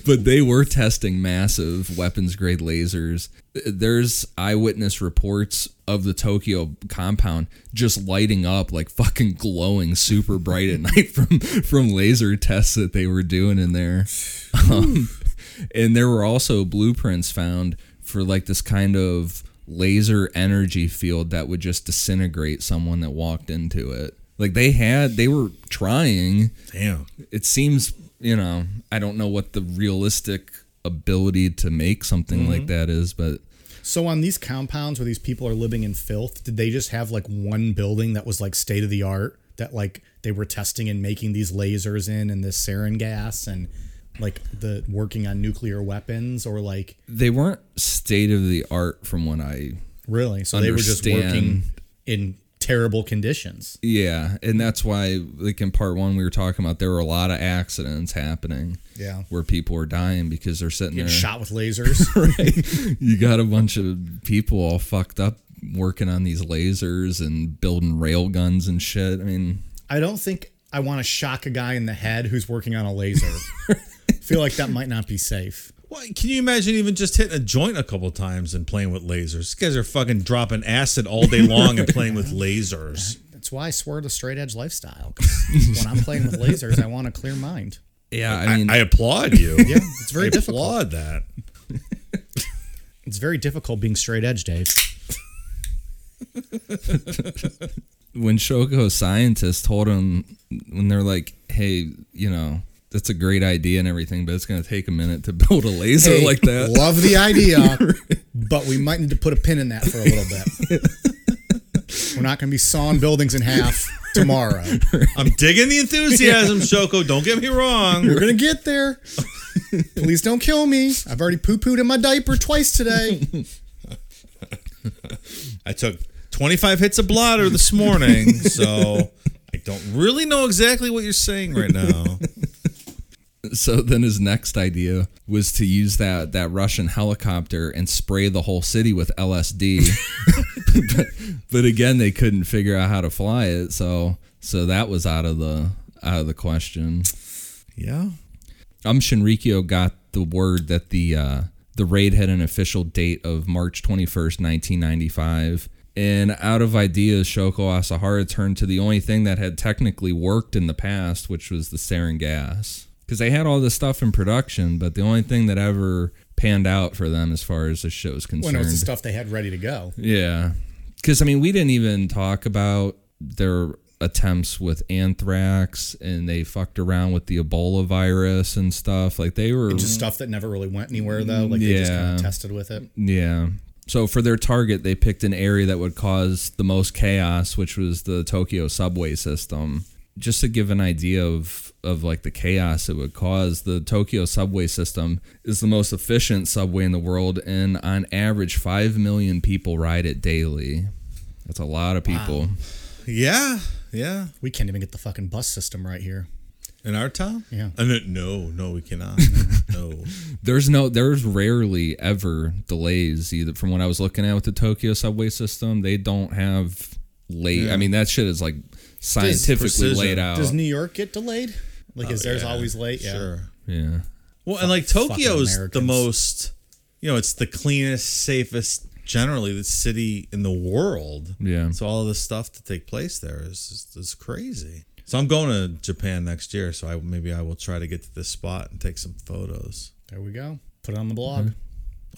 but they were testing massive weapons grade lasers. There's eyewitness reports of the Tokyo compound just lighting up like fucking glowing super bright at night from from laser tests that they were doing in there. Um, and there were also blueprints found for like this kind of laser energy field that would just disintegrate someone that walked into it. Like they had, they were trying. Damn. It seems, you know, I don't know what the realistic ability to make something like mm-hmm. that is, but So on these compounds where these people are living in filth, did they just have like one building that was like state of the art that like they were testing and making these lasers in and this sarin gas and like the working on nuclear weapons or like they weren't state of the art from what I really? So they were just working in terrible conditions. Yeah, and that's why, like in part one, we were talking about there were a lot of accidents happening. Yeah. where people were dying because they're sitting Getting there. shot with lasers. right? You got a bunch of people all fucked up working on these lasers and building rail guns and shit. I mean, I don't think I want to shock a guy in the head who's working on a laser. feel like that might not be safe. Well, can you imagine even just hitting a joint a couple times and playing with lasers? These guys are fucking dropping acid all day long and playing with lasers. That's why I swear to straight edge lifestyle. when I'm playing with lasers, I want a clear mind. yeah, I I, mean, I applaud you. Yeah, it's very I difficult. applaud that. It's very difficult being straight edge, Dave. when Shoko scientists told him when they're like, "Hey, you know, that's a great idea and everything, but it's going to take a minute to build a laser Hey, like that." Love the idea, but we might need to put a pin in that for a little bit. We're not going to be sawing buildings in half tomorrow. I'm digging the enthusiasm, Shoko. Don't get me wrong. We're going to get there. Please don't kill me. I've already poo pooed in my diaper twice today. I took 25 hits of blotter this morning, so I don't really know exactly what you're saying right now. So then his next idea was to use that that Russian helicopter and spray the whole city with LSD. but, but again, they couldn't figure out how to fly it, so so that was out of the out of the question. Yeah. Um Shinrikyo got the word that the uh, the raid had an official date of March 21st, 1995. And out of ideas, Shoko Asahara turned to the only thing that had technically worked in the past, which was the sarin gas. Because they had all this stuff in production, but the only thing that ever panned out for them as far as the show's concerned. When it was the stuff they had ready to go. Yeah. Because, I mean, we didn't even talk about their attempts with anthrax and they fucked around with the Ebola virus and stuff. Like, they were. Just stuff that never really went anywhere, though. Like they just kind of tested with it. Yeah. So for their target, they picked an area that would cause the most chaos, which was the Tokyo subway system. Just to give an idea of of like the chaos it would cause, the Tokyo subway system is the most efficient subway in the world, and on average, five million people ride it daily. That's a lot of people. Yeah. Yeah. We can't even get the fucking bus system right here. In our town? Yeah. Uh, no, no, no, we cannot. no. There's no, there's rarely ever delays either. From what I was looking at with the Tokyo subway system, they don't have late. I mean, that shit is like scientifically precision. laid out. Does New York get delayed? Like, is oh, theirs always late? Yeah. Sure. yeah. Well, and like fucking Tokyo's the most, you know, it's the cleanest, safest, generally the city in the world. Yeah. So all of this stuff to take place there is is, is crazy. So I'm going to Japan next year, so I maybe I will try to get to this spot and take some photos. There we go. Put it on the blog.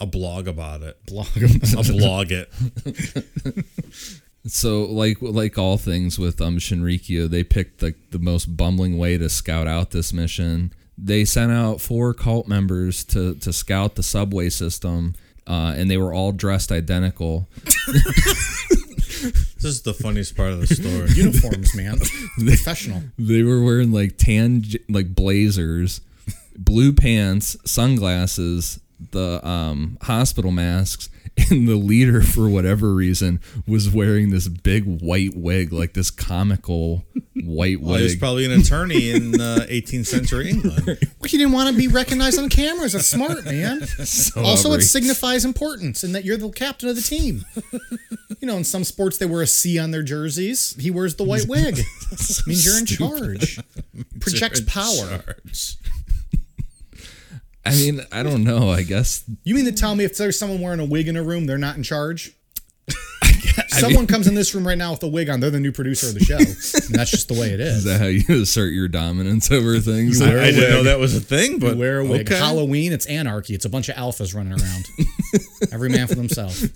I'll blog about it. Blog. I'll blog it. So like like all things with um Shinrikyo, they picked the the most bumbling way to scout out this mission. They sent out four cult members to to scout the subway system, uh, and they were all dressed identical. This is the funniest part of the story. Uniforms, man. Professional. They were wearing like tan like blazers, blue pants, sunglasses, the um hospital masks, and the leader for whatever reason was wearing this big white wig, like this comical white Well, he was wig. probably an attorney in uh, 18th century England. Well, He didn't want to be recognized on cameras. That's smart, man. So also, it signifies importance and that you're the captain of the team. You know, in some sports, they wear a C on their jerseys. He wears the white wig. means you're in charge. Projects power. Charge. I mean, I don't know. I guess You mean to tell me if there's someone wearing a wig in a room, they're not in charge? Someone comes in this room right now with a wig on. They're the new producer of the show. And that's just the way it is is. that how you assert your dominance over things? You I, wear a I didn't know that was a thing, You but wear a wig. Okay. Halloween, it's anarchy. It's a bunch of alphas running around. Every man for themselves.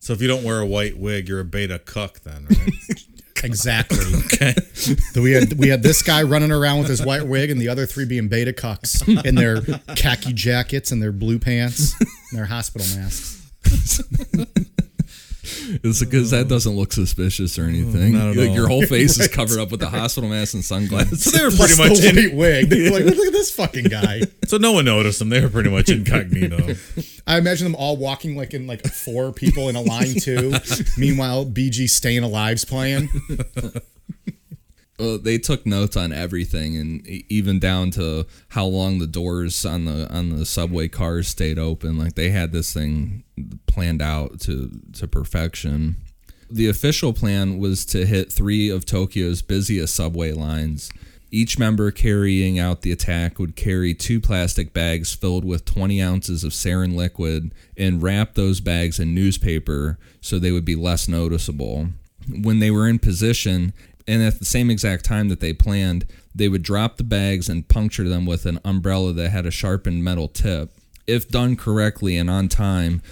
So if you don't wear a white wig, you're a beta cuck then, right? Exactly. okay. We had we had this guy running around with his white wig, and the other three being beta cucks in their khaki jackets and their blue pants and their hospital masks. It's because that uh, doesn't look suspicious or anything. not at Like, all. your whole face is covered up with a hospital mask and sunglasses. so they were pretty much the in, white wig. They're like, look at this fucking guy. so no one noticed them. They were pretty much incognito. I imagine them all walking like in like four people in a line too. Meanwhile, Bee Gees Staying Alive's playing. They took notes on everything, and even down to how long the doors on the on the subway cars stayed open. Like they had this thing planned out to to perfection. The official plan was to hit three of Tokyo's busiest subway lines. Each member carrying out the attack would carry two plastic bags filled with 20 ounces of sarin liquid and wrap those bags in newspaper so they would be less noticeable. When they were in position, and at the same exact time that they planned, they would drop the bags and puncture them with an umbrella that had a sharpened metal tip. If done correctly and on time,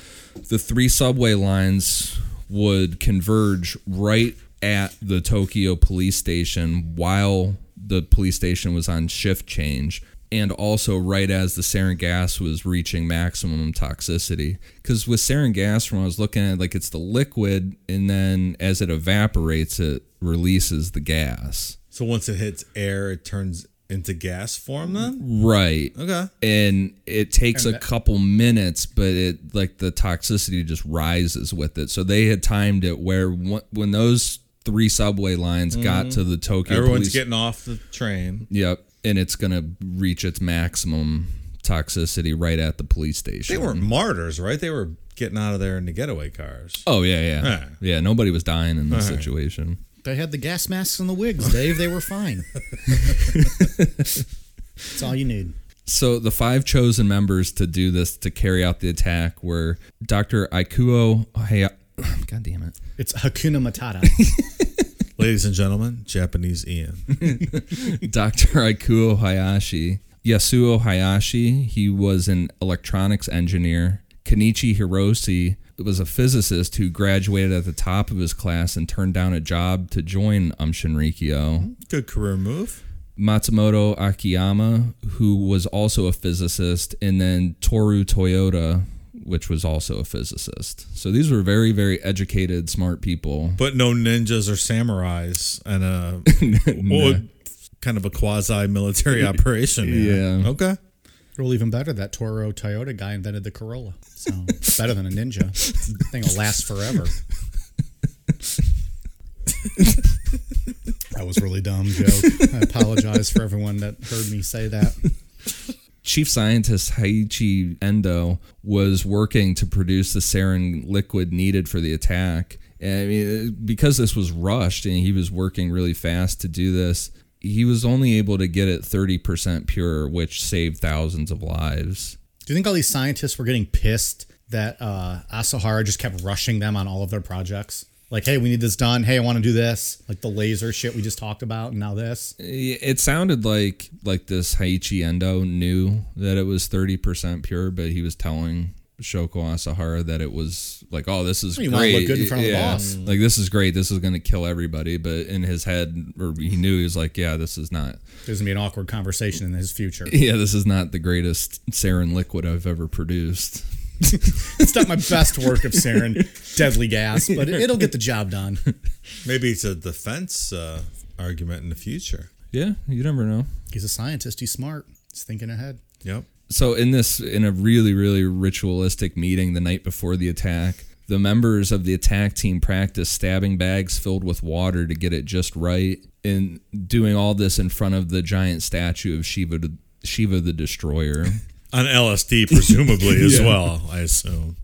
the three subway lines would converge right at the Tokyo police station while the police station was on shift change and also right as the sarin gas was reaching maximum toxicity because with sarin gas from what i was looking at like it's the liquid and then as it evaporates it releases the gas So once it hits air, it turns into gas form then? right Okay. and it takes a couple minutes but it like the toxicity just rises with it so they had timed it where when when those three subway lines got mm-hmm. to the tokyo Everyone's police getting off the train. yep and it's gonna reach its maximum toxicity right at the police station They weren't martyrs, right? They were getting out of there in the getaway cars. oh yeah yeah Alright. yeah nobody was dying in this situation They had the gas masks and the wigs, Dave. They were fine. That's all you need. So the five chosen members to do this to carry out the attack were Dr. Ikuo Haya- God damn it. It's Hakuna Matata. Ladies and gentlemen, Japanese Ian. Dr. Ikuo Hayashi. Yasuo Hayashi, he was an electronics engineer. Kenichi Hiroshi was a physicist who graduated at the top of his class and turned down a job to join Um Shinrikyo. Good career move. Matsumoto Akiyama, who was also a physicist, and then Toru Toyota, which was also a physicist. So these were very, very educated, smart people. But no ninjas or samurais and a well, kind of a quasi military operation. here. Yeah. Okay. well, even better, that Toro Toyota guy invented the Corolla. So it's better than a Ninja. The thing will last forever. that was really dumb, Joe. I apologize for everyone that heard me say that. Chief scientist Haiichi Endo was working to produce the sarin liquid needed for the attack. And I mean, because this was rushed and he was working really fast to do this, he was only able to get it 30% pure, which saved thousands of lives. Do you think all these scientists were getting pissed that uh, Asahara just kept rushing them on all of their projects? Like, hey, we need this done. Hey, I want to do this. Like the laser shit we just talked about, and now this. It sounded like like this Haiichi Endo knew that it was 30% pure, but he was telling Shoko Asahara that it was like, oh, this is You great. look good in front of the boss. Like this is great. This is going to kill everybody. But in his head, or he knew he was like, yeah, this is not. There's gonna be an awkward conversation in his future. Yeah, this is not the greatest sarin liquid I've ever produced. it's not my best work of sarin, deadly gas, but it, it'll get the job done. Maybe it's a defense uh, argument in the future. Yeah, you never know. He's a scientist. He's smart. He's thinking ahead. Yep. So in this in a really really ritualistic meeting the night before the attack, the members of the attack team practice stabbing bags filled with water to get it just right and doing all this in front of the giant statue of Shiva Shiva the destroyer. On LSD, presumably as well. I assume.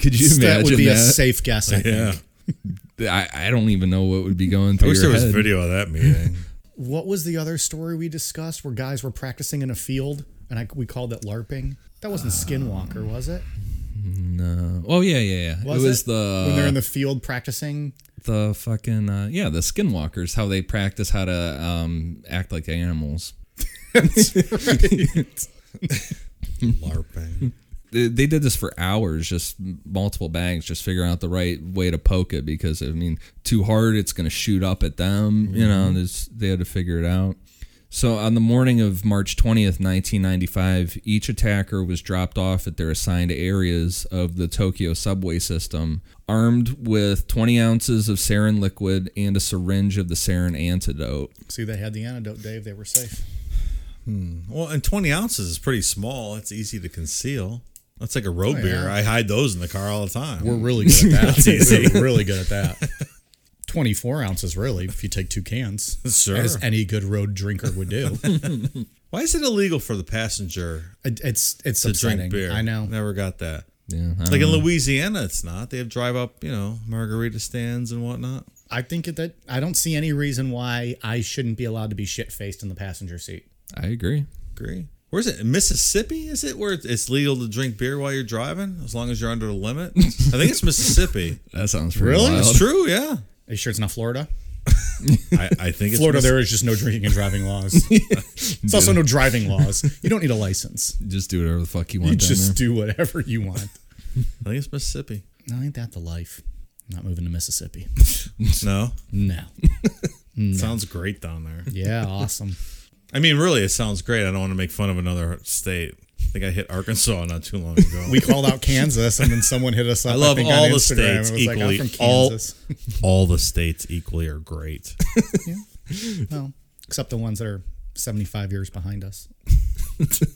Could you imagine that would be that? a safe guess. I Yeah. think. I, I don't even know what would be going through. I through wish your there was head. video of that meeting. What was the other story we discussed where guys were practicing in a field and I, we called it LARPing? That wasn't Skinwalker, was it? No. Oh yeah, yeah, yeah. Was it was it? the when they're in the field practicing. the fucking uh, yeah the skinwalkers how they practice how to um, act like animals LARPing. they, they did this for hours just multiple bags just figuring out the right way to poke it because i mean too hard it's going to shoot up at them you know there's, they had to figure it out so on the morning of march 20th 1995 each attacker was dropped off at their assigned areas of the tokyo subway system armed with 20 ounces of sarin liquid and a syringe of the sarin antidote See, they had the antidote, Dave. They were safe. Hmm. Well, and 20 ounces is pretty small. It's easy to conceal. That's like a road Oh, beer. yeah. I hide those in the car all the time. We're really good at that. That's easy. We're really good at that. 24 ounces, really, if you take two cans. Sure. As any good road drinker would do. Why is it illegal for the passenger It- it's it's to upsetting. drink beer? I know. Never got that. yeah Like in know. Louisiana, it's not. They have drive up, you know, margarita stands and whatnot. I think that I don't see any reason why I shouldn't be allowed to be shit faced in the passenger seat. I agree Agree. Where's it? Mississippi? Is it where it's legal to drink beer while you're driving as long as you're under the limit? I think it's Mississippi. that sounds pretty Really? wild. It's true. Yeah. Are you sure it's not Florida? I, I think it's Florida, Miss- there is just no drinking and driving laws. it's also no driving laws. You don't need a license. just do whatever the fuck you want You down just there. do whatever you want. I think it's Mississippi. No, ain't that the life? not moving to Mississippi. No. No. Sounds great down there. Yeah, awesome. I mean, really, it sounds great. I don't want to make fun of another state. I think I hit Arkansas not too long ago. We called out Kansas, and then someone hit us up. I love think, all the Instagram. states like, equally. From all, all the states equally are great. yeah. Well, except the ones that are 75 years behind us.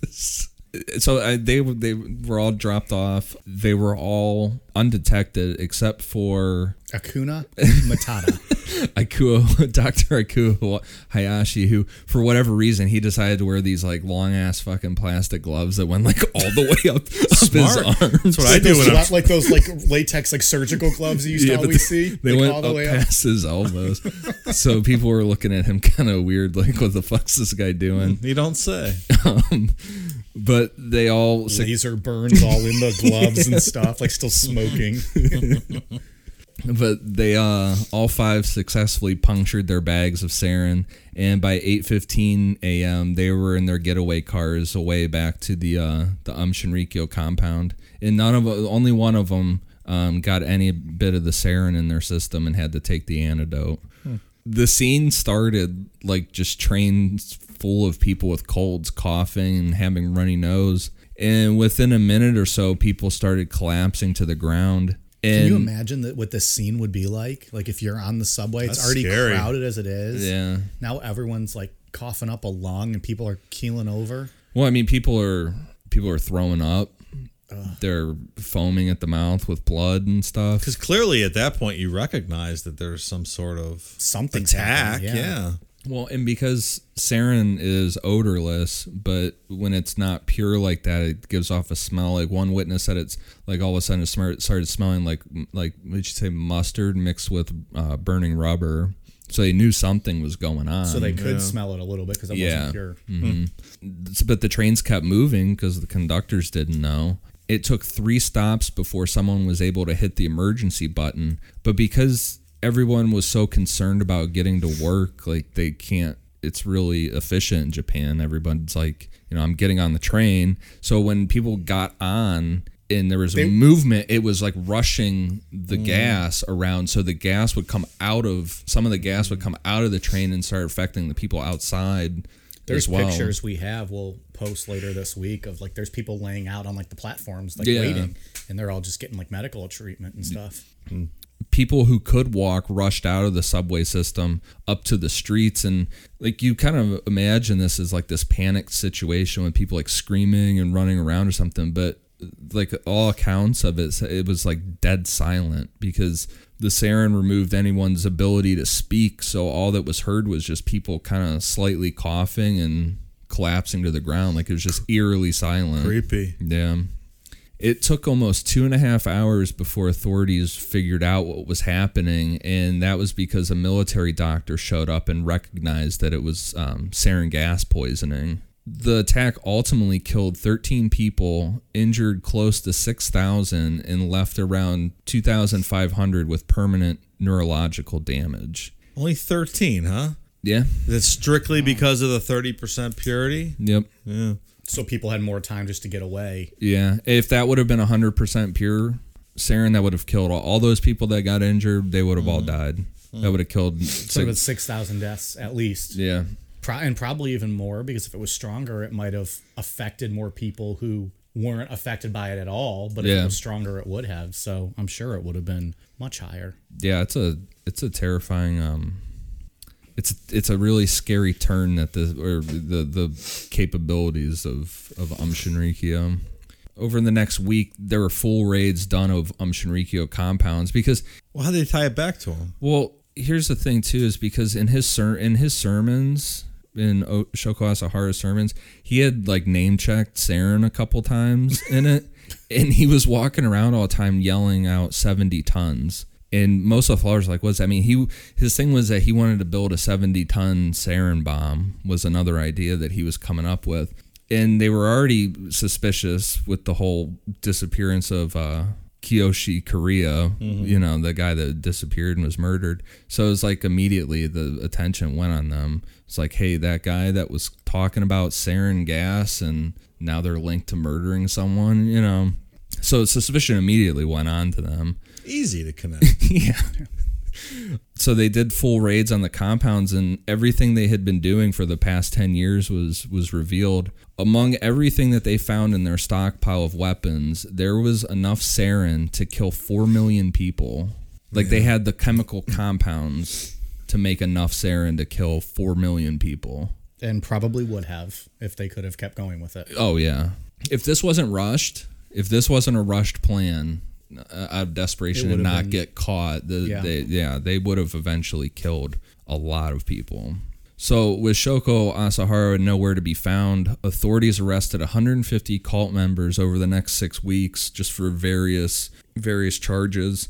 so uh, they they were all dropped off. They were all undetected except for Akuna Matata. Ikuo, Dr. Ikuo Hayashi, who for whatever reason he decided to wear these like long ass fucking plastic gloves that went like all the way up, up Smart. his arms. That's what I like, do those, when I'm. sla- like those like latex like surgical gloves you used Yeah, to but always see. They like, went all the up way up. past his elbows, so people were looking at him kind of weird, like, "What the fuck's this guy doing?" You don't say. Um, but they all Laser burns all in the gloves and stuff, like still smoking. but they uh all five successfully punctured their bags of sarin and by 8:15 a.m. they were in their getaway cars away back to the uh the Um Shinrikyo compound and none of only one of them um, got any bit of the sarin in their system and had to take the antidote. The scene started like just trains full of people with colds, coughing, and having runny nose. And within a minute or so, people started collapsing to the ground. And Can you imagine that what this scene would be like? Like if you're on the subway, it's already scary. crowded as it is. Yeah. Now everyone's like coughing up a lung and people are keeling over. Well, I mean, people are people are throwing up. They're foaming at the mouth with blood and stuff. Because clearly at that point you recognize that there's some sort of something attack. Yeah. yeah. Well, and because sarin is odorless, but when it's not pure like that, it gives off a smell. Like one witness said, it's like all of a sudden it started smelling like like what did you say mustard mixed with uh, burning rubber. So they knew something was going on. So they could smell it a little bit because it Yeah. wasn't pure. but the trains kept moving because the conductors didn't know. It took three stops before someone was able to hit the emergency button. But because everyone was so concerned about getting to work, like they can't, it's really efficient in Japan. Everybody's like, you know, I'm getting on the train. So when people got on, and there was a movement, it was like rushing the Mm. gas around. So the gas would come out of some of the gas would come out of the train and start affecting the people outside. There's well. pictures we have we'll post later this week of like there's people laying out on like the platforms like Yeah. waiting and they're all just getting like medical treatment and stuff. People who could walk rushed out of the subway system up to the streets. And like you kind of imagine this as like this panicked situation with people like screaming and running around or something. But like all accounts of it it was like dead silent because the sarin removed anyone's ability to speak. So all that was heard was just people kind of slightly coughing and collapsing to the ground. Like it was just eerily silent. Creepy. yeah. It took almost two and a half hours before authorities figured out what was happening, and that was because a military doctor showed up and recognized that it was um, sarin gas poisoning. The attack ultimately killed 13 people, injured close to 6,000, and left around 2,500 with permanent neurological damage. Only 13, huh? Yeah. Is it strictly because of the 30% purity? Yep. Yeah. So people had more time just to get away. Yeah, if that would have been 100% pure sarin, that would have killed all, all those people that got injured. They would have all died. That would have killed. So it 6,000 deaths at least. yeah, Pro- and probably even more because if it was stronger, it might have affected more people who weren't affected by it at all. But if Yeah. it was stronger, it would have. So I'm sure it would have been much higher. yeah. It's a it's a terrifying. Um, it's it's a really scary turn that the or the the capabilities of of Um Shinrikyo. Over the next week, there were full raids done of Um Shinrikyo compounds because Well, how do they tie it back to him? Well, here's the thing too, is because in his ser- in his sermons, in o- Shoko Asahara's sermons, he had like name checked sarin a couple times in it, and he was walking around all the time yelling out seventy tons. And most of the followers were like, "What's that mean?" He his thing was that he wanted to build a seventy ton sarin bomb. Was another idea that he was coming up with, and they were already suspicious with the whole disappearance of uh, Kiyoshi Kariya, you know, the guy that disappeared and was murdered. So it was like immediately the attention went on them. It's like, hey, that guy that was talking about sarin gas and now they're linked to murdering someone, you know. So suspicion immediately went on to them. Easy to connect. yeah. So they did full raids on the compounds and everything they had been doing for the past 10 years was was revealed. Among everything that they found in their stockpile of weapons, there was enough sarin to kill 4 million people. Like they had the chemical compounds to make enough sarin to kill 4 million people. And probably would have if they could have kept going with it. Oh yeah. If this wasn't rushed, if this wasn't a rushed plan out of desperation and not been- get caught, the, Yeah. they yeah they would have eventually killed a lot of people. So with Shoko Asahara nowhere to be found, authorities arrested 150 cult members over the next six weeks just for various various charges.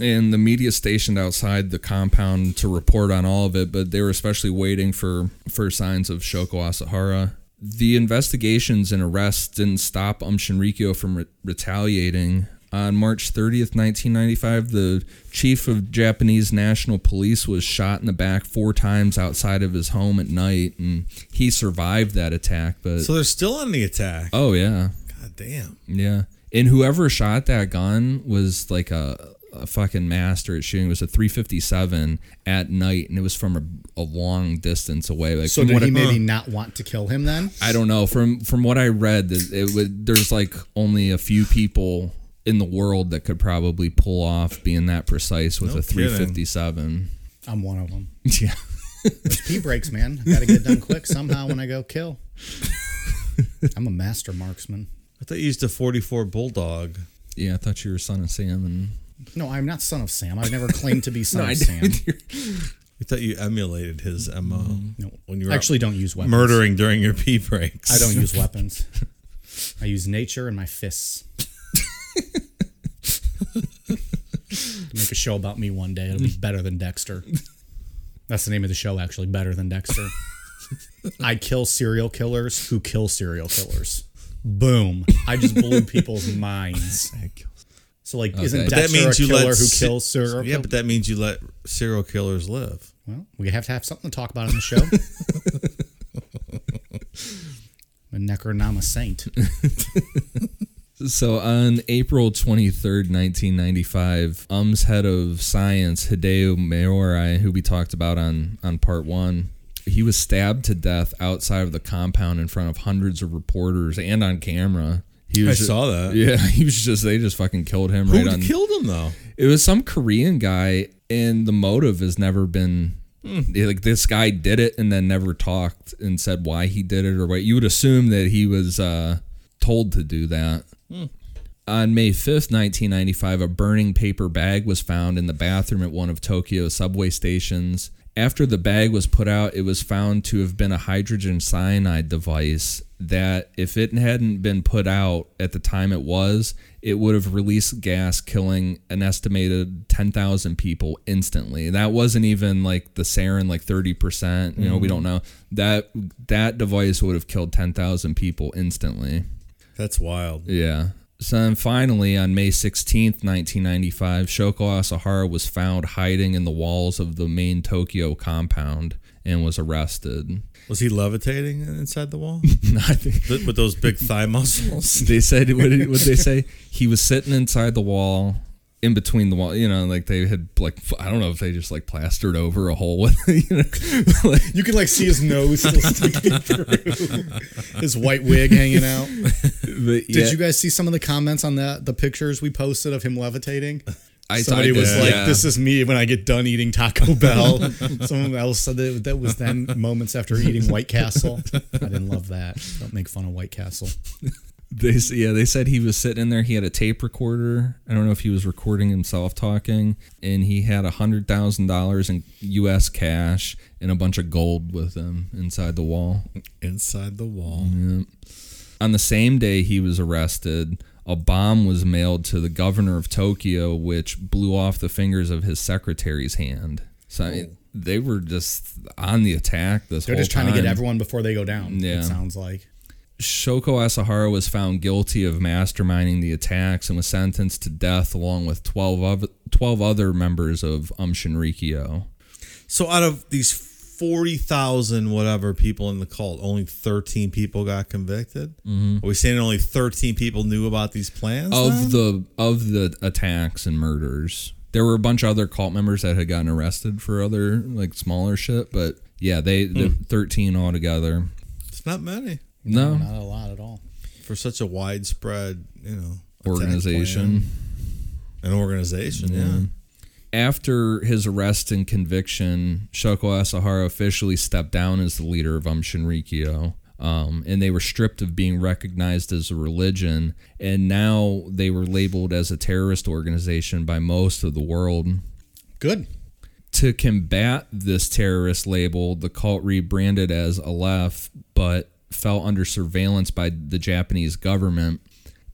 And the media stationed outside the compound to report on all of it, but they were especially waiting for for signs of Shoko Asahara. The investigations and arrests didn't stop Um Shinrikyo from re- retaliating. On March 30th, 1995, the chief of Japanese National Police was shot in the back four times outside of his home at night, and he survived that attack. But so they're still on the attack. oh yeah, God damn. yeah. And whoever shot that gun was like a, a fucking master at shooting. It was a 357 at night, and it was from a, a long distance away. Like So from did what he I- maybe not want to kill him then? I don't know. From from what I read, it, it would, there's like only a few people in the world that could probably pull off being that precise with No a kidding. 357. I'm one of them. Yeah. Pee breaks, man. Got to get done quick somehow when I go kill. I'm a master marksman. I thought you used a 44 Bulldog. Yeah, I thought you were son of Sam and No, I'm not son of Sam. I've never claimed to be son I of Sam. I thought you emulated his MO No, when you were actually don't use weapons. murdering during your pee breaks. I don't use weapons. I use nature and my fists. Make a show about me one day. It'll be better than Dexter. That's the name of the show, actually. Better than Dexter. I kill serial killers who kill serial killers. Boom. I just blew people's minds. So, like, isn't But But Dexter that means a you killer let who se- kills serial Yeah, killers? but that means you let serial killers live. Well, we have to have something to talk about on the show. a Necronama saint. So on April 23rd, 1995, Aum's head of science, Hideo Murai, who we talked about on, on part one, he was stabbed to death outside of the compound in front of hundreds of reporters and on camera. He was I saw that. Yeah, he was just, they just fucking killed him Who right on. killed him though? It was some Korean guy, and the motive has never been Hmm. like this guy did it and then never talked and said why he did it or what. You would assume that he was uh, told to do that. Hmm. On May 5th, 1995, a burning paper bag was found in the bathroom at one of Tokyo's subway stations. After the bag was put out, it was found to have been a hydrogen cyanide device that, if it hadn't been put out at the time it was, it would have released gas, killing an estimated 10,000 people instantly. That wasn't even like the sarin, like 30%. You know, we don't know. That that device would have killed 10,000 people instantly. That's wild. Yeah. So then finally, on May 16th, 1995, Shoko Asahara was found hiding in the walls of the main Tokyo compound and was arrested. Was he levitating inside the wall I think Th- with those big thigh muscles? they said, what did, what did they say? He was sitting inside the wall, in between the wall, you know, like they had, like, I don't know if they just like plastered over a hole with, you know, like, You can like see his nose still sticking through, his white wig hanging out. but Did you guys see some of the comments on that? the pictures we posted of him levitating? I Somebody typed was it, like, yeah. "This is me when I get done eating Taco Bell." Someone else said that that was then moments after eating White Castle. I didn't love that. Don't make fun of White Castle. They yeah, they said he was sitting in there. He had a tape recorder. I don't know if he was recording himself talking, and he had a hundred thousand dollars in U.S. cash and a bunch of gold with him inside the wall. inside the wall. On the same day he was arrested, a bomb was mailed to the governor of Tokyo, which blew off the fingers of his secretary's hand. So I mean, oh. they were just on the attack this They're just trying to get everyone before they go down. Yeah. It sounds like. Shoko Asahara was found guilty of masterminding the attacks and was sentenced to death along with 12, of, 12 other members of Um Shinrikyo. So out of these forty thousand whatever people in the cult, only thirteen people got convicted. Mm-hmm. Are we saying only thirteen people knew about these plans? then? Of the of the attacks and murders, there were a bunch of other cult members that had gotten arrested for other like smaller shit, but yeah, they the 13 altogether. it's not many No, Not a lot at all. for such a widespread, you know, organization. plan. an organization. Yeah. After his arrest and conviction, Shoko Asahara officially stepped down as the leader of Um Shinrikyo. Um, and they were stripped of being recognized as a religion, and now they were labeled as a terrorist organization by most of the world. Good. To combat this terrorist label, the cult rebranded as Aleph, but fell under surveillance by the Japanese government.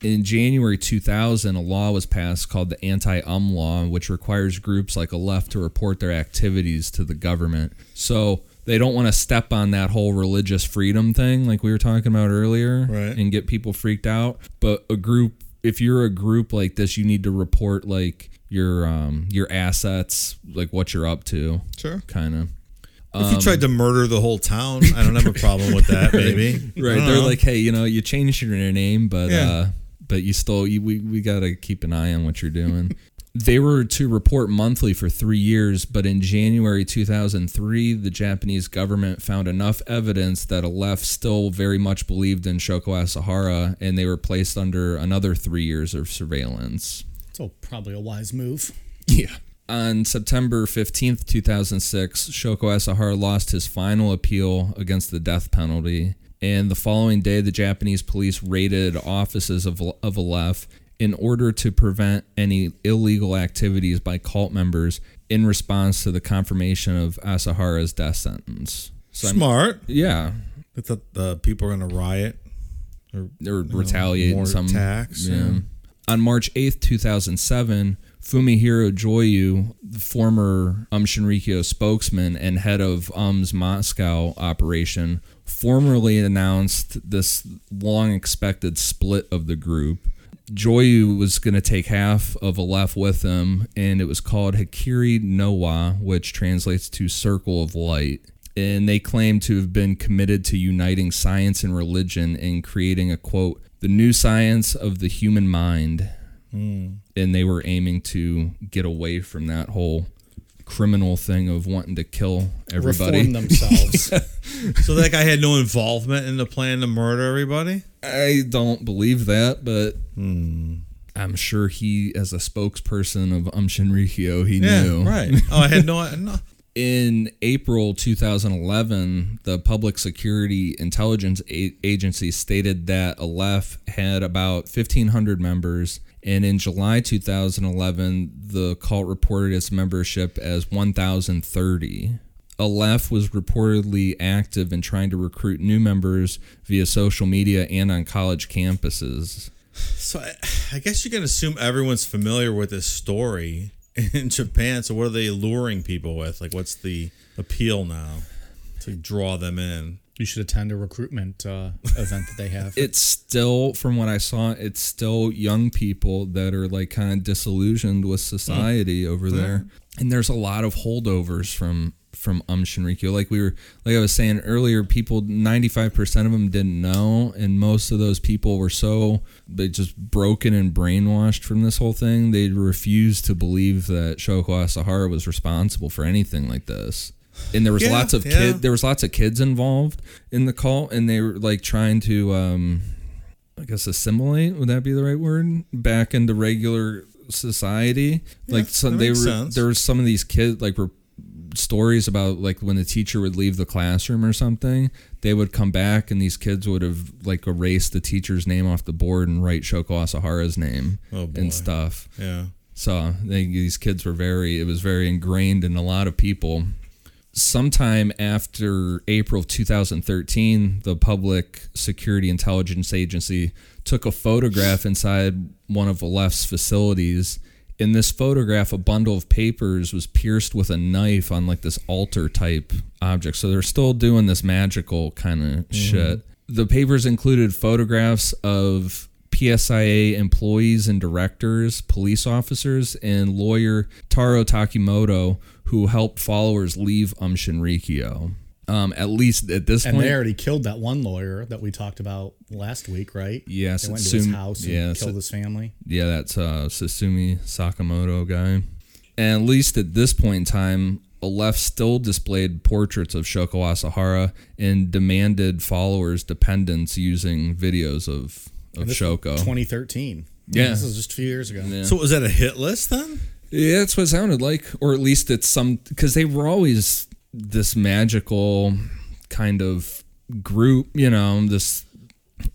In January 2000, a law was passed called the Anti Um Law, which requires groups like Aleph to report their activities to the government. So they don't want to step on that whole religious freedom thing, like we were talking about earlier, Right. and get people freaked out. But a group, if you're a group like this, you need to report like your um your assets, like what you're up to, Sure. kind of. If you tried to murder the whole town, I don't have a problem with that. Maybe. Right. They're know. like, hey, you know, you changed your name, but Yeah. uh but you still you, we we got to keep an eye on what you're doing. they were to report monthly for 3 years, but in January 2003, the Japanese government found enough evidence that Aleph still very much believed in Shoko Asahara and they were placed under another 3 years of surveillance. So probably a wise move. Yeah. On September 15th, 2006, Shoko Asahara lost his final appeal against the death penalty. And the following day, the Japanese police raided offices of, of Aleph in order to prevent any illegal activities by cult members in response to the confirmation of Asahara's death sentence. So I'm- Smart. yeah, I thought the people are gonna riot. Or or retaliate more in some attacks, Yeah. yeah. On March 8th, 2007, Fumihiro Joyu, the former Um Shinrikyo spokesman and head of Aum's Moscow operation, formally announced this long expected split of the group. Joyu was going to take half of a Aleph with him, and it was called Hikari no Wa, which translates to Circle of Light. And they claim to have been committed to uniting science and religion and creating a quote, the new science of the human mind. And they were aiming to get away from that whole criminal thing of wanting to kill everybody. Reform themselves. So that guy had no involvement in the plan to murder everybody. I don't believe that, but Hmm. I'm sure he, as a spokesperson of Um Shinrikyo, he Yeah, knew. right. Oh, I had no. no. In April 2011, the Public Security Intelligence A- Agency stated that Aleph had about 1,500 members, and in July 2011, the cult reported its membership as 1,030. Aleph was reportedly active in trying to recruit new members via social media and on college campuses. So I, I guess you can assume everyone's familiar with this story in Japan. So what are they luring people with? Like, what's the appeal now to draw them in? You should attend a recruitment uh, event that they have. it's still from what i saw it's still young people that are like kind of disillusioned with society over there. And there's a lot of holdovers from from um shinrikyo. Like we were like i was saying earlier people 95% of them didn't know. And most of those people were so they just broken and brainwashed from this whole thing. They refused to believe that shoko asahara was responsible for anything like this and there was Yeah, lots of yeah. kid there was lots of kids involved in the cult and they were like trying to um i guess assimilate would that be the right word back into regular society like so they were sense. there was some of these kids like were stories about like when the teacher would leave the classroom or something they would come back and these kids would have like erased the teacher's name off the board and write shoko asahara's name Oh, and stuff Yeah. so they, these kids were very, it was very ingrained in a lot of people. Sometime after April of 2013, the Public Security Intelligence Agency took a photograph inside one of Aleph's facilities. In this photograph, a bundle of papers was pierced with a knife on like this altar type object. So they're still doing this magical kind of mm-hmm. shit. The papers included photographs of PSIA employees and directors, police officers, and lawyer Taro Takimoto, who helped followers leave Um Shinrikyo. Um, at least at this and point, they already killed that one lawyer that we talked about last week, right? Yes, they went it's to his Sum- house and yeah, so- killed his family. yeah, that's uh, Tsutsumi Sakamoto guy. And at least at this point in time, Aleph still displayed portraits of Shoko Asahara and demanded followers dependents using videos of, of And this was Shoko. 2013. Yeah. this was just a few years ago. Yeah. So was that a hit list then? Yeah, that's what it sounded like, or at least it's some because they were always this magical kind of group, you know, this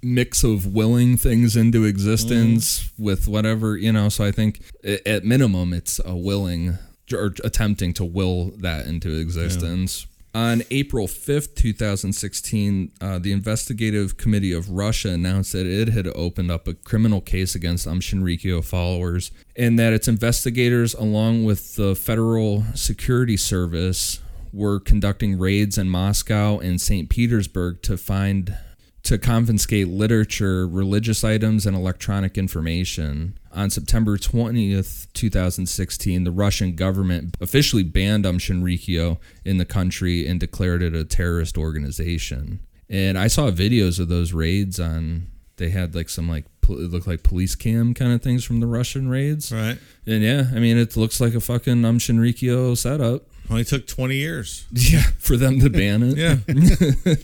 mix of willing things into existence mm. with whatever, you know. So I think at minimum, it's a willing or attempting to will that into existence. On April 5th, 2016, uh, the Investigative Committee of Russia announced that it had opened up a criminal case against Um followers and that its investigators, along with the Federal Security Service, were conducting raids in Moscow and St. Petersburg to find to confiscate literature, religious items, and electronic information. On September 20th, 2016, the Russian government officially banned Um Shinrikyo in the country and declared it a terrorist organization. And I saw videos of those raids on. They had like some like it looked like police cam kind of things from the Russian raids. Right. And yeah, I mean it looks like a fucking Um Shinrikyo setup. Only took 20 years. Yeah, for them to ban it. Yeah.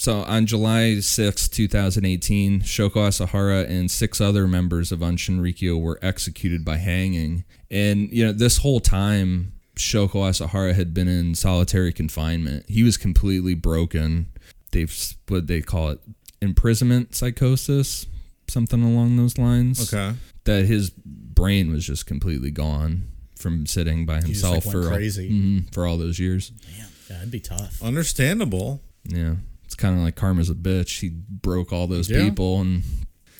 So on July 6, 2018, Shoko Asahara and six other members of Aum Shinrikyo were executed by hanging. And, you know, this whole time, Shoko Asahara had been in solitary confinement. He was completely broken. They've, what they call it, imprisonment psychosis, something along those lines. Okay. That his brain was just completely gone from sitting by himself like, went for all- crazy. Mhm, for all those years. Yeah, that'd be tough. Understandable. Yeah, it's kind of like karma's a bitch. He broke all those Yeah. people, and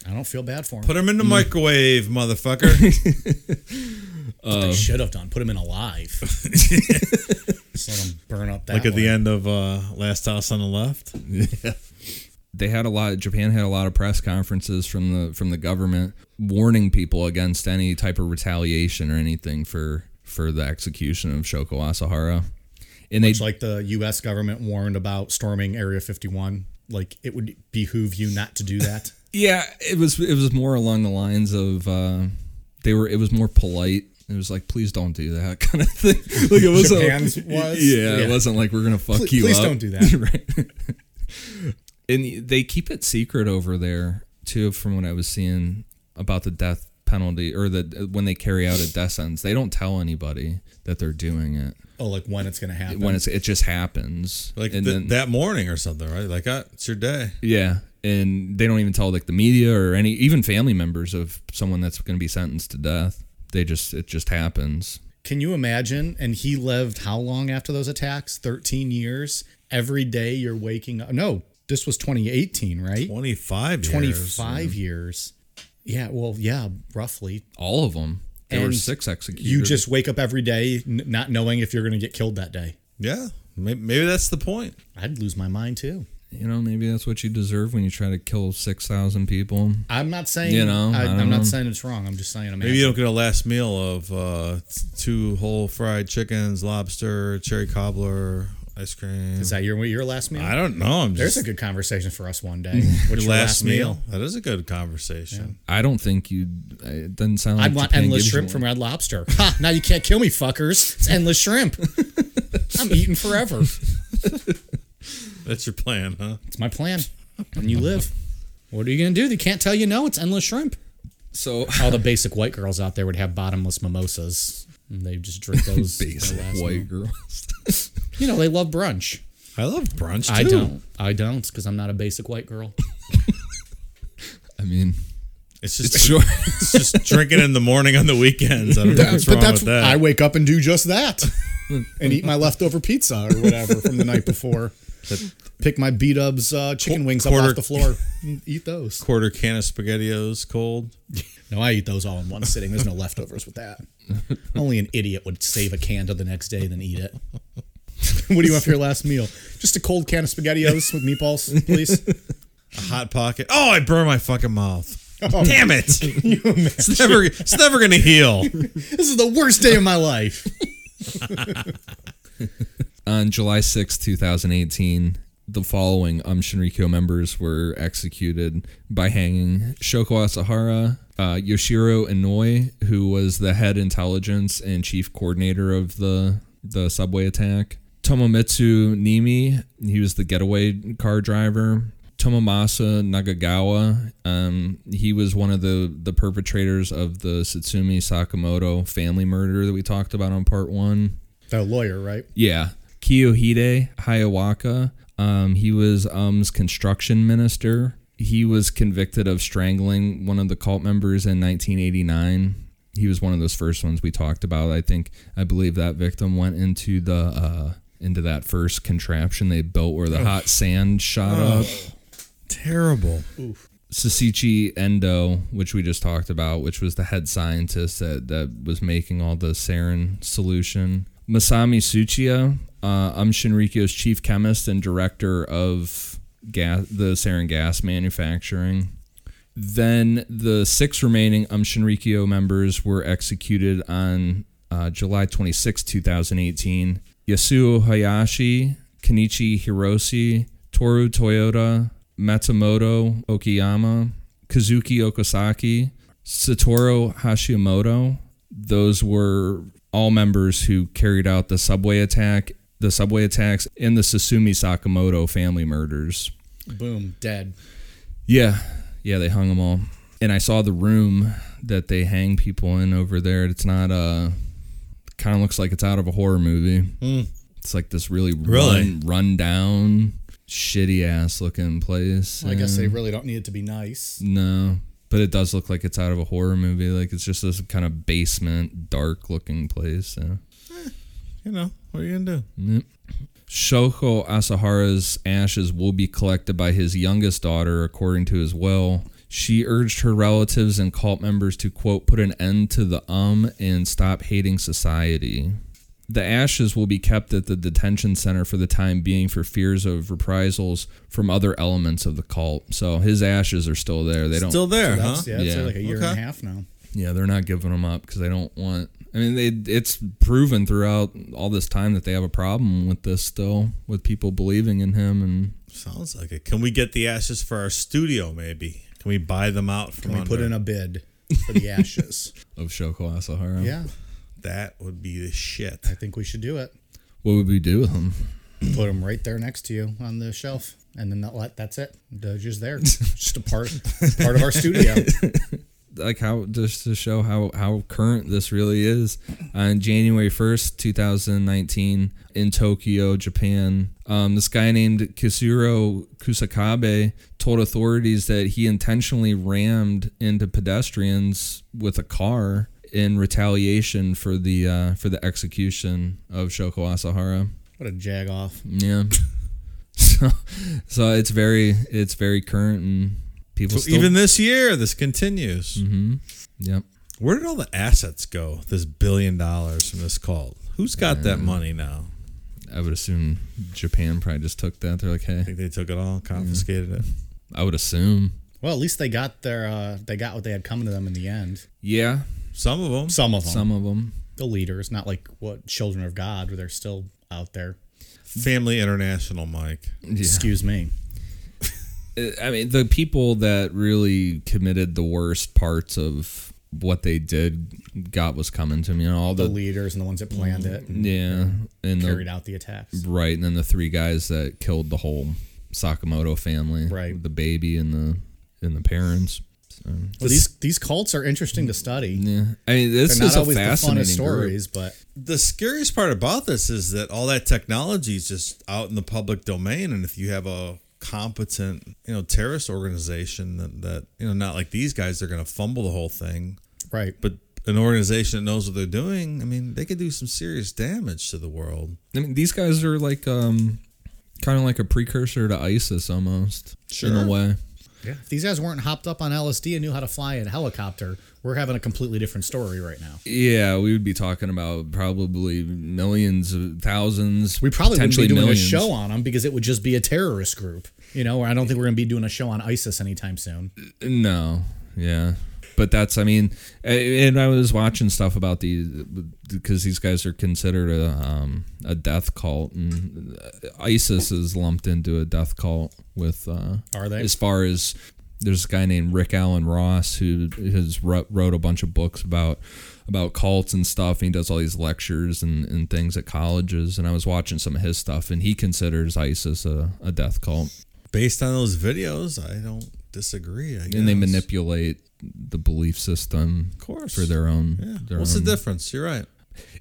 I don't feel bad for him. Put him in the microwave, motherfucker. they should have done. Put him in alive. Just let him burn up that like at the end of uh, Last House on the Left. Yeah. they had a lot. Japan had a lot of press conferences from the from the government warning people against any type of retaliation or anything for for the execution of Shoko Asahara. And they like the U.S. government warned about storming Area 51. Like it would behoove you not to do that. Yeah, it was it was more along the lines of uh, they were it was more polite. It was like, please don't do that kind of thing. Like it wasn't. Japan's was? Yeah, Yeah. it wasn't like we're gonna fuck Please- you please up. don't do that. right. and they keep it secret over there too, from what I was seeing about the death penalty or the when they carry out a death sentence. They don't tell anybody that they're doing it oh, like when it's gonna happen. when it's it just happens. Like and th- then- that morning or something, right? Like, ah, it's your day. Yeah, and they don't even tell like the media or any even family members of someone that's going to be sentenced to death. They just it just happens. Can you imagine? And he lived how long after those attacks? 13 years. Every day you're waking up. No, this was 2018, right? 25 years. 25 years. Yeah, well, yeah, roughly. All of them. There were And six executed. You just wake up every day n- not knowing if you're going to get killed that day. Yeah. Maybe, maybe that's the point. I'd lose my mind too. you know maybe that's what you deserve when you try to kill six thousand people. I'm not saying You know, I, I I'm know. not saying it's wrong. I'm just saying imagine. Maybe you don't get a last meal of uh, two whole fried chickens, lobster, cherry cobbler, ice cream. Is that your your last meal? I don't know. I'm There's just a good conversation for us one day. What's your your last meal. That is a good conversation. I don't think you. It doesn't sound. like I'd want Japan endless shrimp one. from Red Lobster. Ha! Now you can't kill me, fuckers. It's endless shrimp. I'm eating forever. That's your plan, huh? It's my plan. And you live. What are you gonna do? They can't tell you no. It's endless shrimp. So All the basic white girls out there would have bottomless mimosas, and they just drink those. for their basic last white meal. girls. You know they love brunch. I love brunch too. I don't. I don't because I'm not a basic white girl. I mean, It's just sure. it's just drinking in the morning on the weekends. I don't know what's but wrong that's with that. I wake up and do just that, and eat my leftover pizza or whatever from the night before. Pick my beat ups uh, chicken wings up off the floor. and eat those. Quarter can of spaghettios cold. No, I eat those all in one sitting. There's no leftovers with that. Only an idiot would save a can to the next day then eat it. what do you want for your last meal? Just a cold can of SpaghettiOs with meatballs, please. A hot pocket. Oh, I burned my fucking mouth. Oh, Damn it! It's never it's never gonna heal. This is the worst day of my life. On July sixth, 2018, the following Um Shinrikyo members were executed by hanging Shoko Asahara, uh, Yoshihiro Inoue, who was the head intelligence and chief coordinator of the, the subway attack, Tomomitsu Niimi, he was the getaway car driver, Tomomasa Nakagawa, um, he was one of the, the perpetrators of the Tsutsumi Sakamoto family murder that we talked about on part one. The lawyer, right? Yeah. Kiyohide Hayakawa. Um, he was Aum's construction minister. He was convicted of strangling one of the cult members in 1989. He was one of those first ones we talked about. I think I believe that victim went into the uh, into that first contraption they built where the hot sand shot up. Terrible. Oof. Seiichi Endo, which we just talked about, which was the head scientist that, that was making all the sarin solution. Masami Tsuchiya, uh, Um Shinrikyo's chief chemist and director of gas, the sarin gas manufacturing. Then the six remaining Um Shinrikyo members were executed on uh, July 26, 2018. Yasuo Hayashi, Kenichi Hirose, Toru Toyota, Matsumoto Okiyama, Kazuaki Okazaki, Satoru Hashimoto. Those were all members who carried out the subway attack, the subway attacks, and the Tsutsumi Sakamoto family murders. Boom, dead. Yeah, yeah, they hung them all. And I saw the room that they hang people in over there. It's not uh kind of looks like it's out of a horror movie. It's like this really Really? run, run down, shitty ass looking place. I guess they really don't need it to be nice. no. but it does look like it's out of a horror movie. Like it's just this kind of basement, dark looking place. So. You know, what are you gonna do? Yep. Shoko Asahara's ashes will be collected by his youngest daughter, according to his will. She urged her relatives and cult members to, quote, put an end to the um and stop hating society. The ashes will be kept at the detention center for the time being for fears of reprisals from other elements of the cult. So his ashes are still there. They don't Still there, huh? Yeah, it's Yeah. like a year and a half now. Yeah, they're not giving them up because they don't want. I mean, they it's proven throughout all this time that they have a problem with this still, with people believing in him, and Sounds like it. Can we get the ashes for our studio? Maybe. Can we buy them out from Can we under? put in a bid for the ashes? of Shoko Asahara. yeah, That would be the shit. I think we should do it. What would we do with them? Put them right there next to you on the shelf, and then that, let- that's it. They're just there, just a part part of our studio. Like how just to show how how current this really is. On January first, two thousand nineteen, in Tokyo, Japan, um, this guy named Kisuro Kusakabe told authorities that he intentionally rammed into pedestrians with a car in retaliation for the uh, for the execution of Shoko Asahara. What a jag off. Yeah. so, so it's very it's very current and people So still even this year, this continues. Mm-hmm. Yep. Where did all the assets go? This billion dollars from this cult. Who's got that money now? I would assume Japan probably just took that. They're like, hey, I think they took it all, confiscated it. I would assume. Well, at least they got their uh, they got what they had coming to them in the end. Yeah, Some of them. Some of them, some of them. the leaders, not like what children of God, where they're still out there. Family International, Mike. Excuse me. I mean, the people that really committed the worst parts of what they did got was coming to me. You know, all The the, leaders and the ones that planned it and yeah, and carried the, out the attacks. right, and then the three guys that killed the whole Sakamoto family, Right. The baby and the and the parents. So, Well, these these cults are interesting to study. yeah, I mean, this They're is not a always the fascinating funnest group. stories, but The scariest part about this is that all that technology is just out in the public domain, and if you have a competent, you know, terrorist organization that, that you know, not like these guys, they're going to fumble the whole thing. right. But an organization that knows what they're doing, I mean, they could do some serious damage to the world. I mean, these guys are like um, kind of like a precursor to ISIS almost in a Sure. way. Yeah. If these guys weren't hopped up on LSD and knew how to fly a helicopter, we're having a completely different story right now. Yeah, we would be talking about probably millions, of thousands. We probably wouldn't be doing millions. a show on them because it would just be a terrorist group. You know, I don't think we're going to be doing a show on ISIS anytime soon. No, yeah, but that's I mean, and I was watching stuff about these because these guys are considered a um, a death cult, and ISIS is lumped into a death cult with. Uh, Are they? As far as there's a guy named Rick Allen Ross who has wrote, a bunch of books about about cults and stuff. And he does all these lectures and, and things at colleges. And I was watching some of his stuff, and he considers ISIS a, a death cult. Based on those videos, I don't disagree. I And they manipulate the belief system Of course. for their own. Yeah. Their What's the difference? You're right.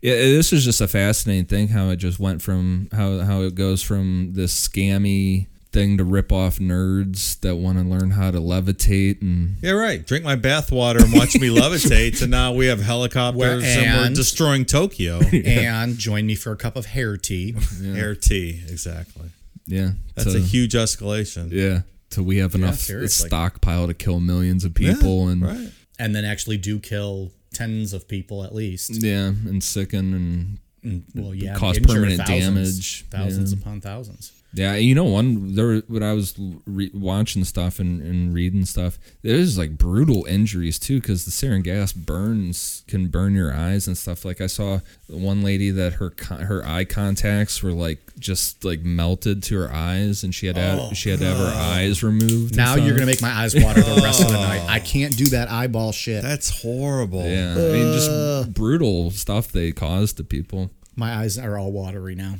Yeah, this is just a fascinating thing how it just went from how how it goes from this scammy thing to rip off nerds that want to learn how to levitate and Yeah, right. Drink my bathwater and watch me levitate. And now we have helicopters Where- and, we're destroying Tokyo. And join me for a cup of hair tea. Air tea, exactly. yeah, That's to- a huge escalation. yeah. Till we have enough seriously. stockpile to kill millions of Yeah, people and right. And then actually do kill tens of people at least. yeah, and sicken and And, well, yeah, Cause permanent thousands, damage. Thousands Yeah. upon thousands. Yeah, you know, one there when I was re- watching stuff and, and reading stuff, there's like brutal injuries too because the sarin gas burns can burn your eyes and stuff. Like I saw one lady that her con- her eye contacts were like just like melted to her eyes, and she had to have, oh, she had to have her eyes removed. Now you're going to make my eyes water the rest of the night. I can't do that eyeball shit. That's horrible. yeah, I mean just brutal stuff they cause to people. My eyes are all watery now.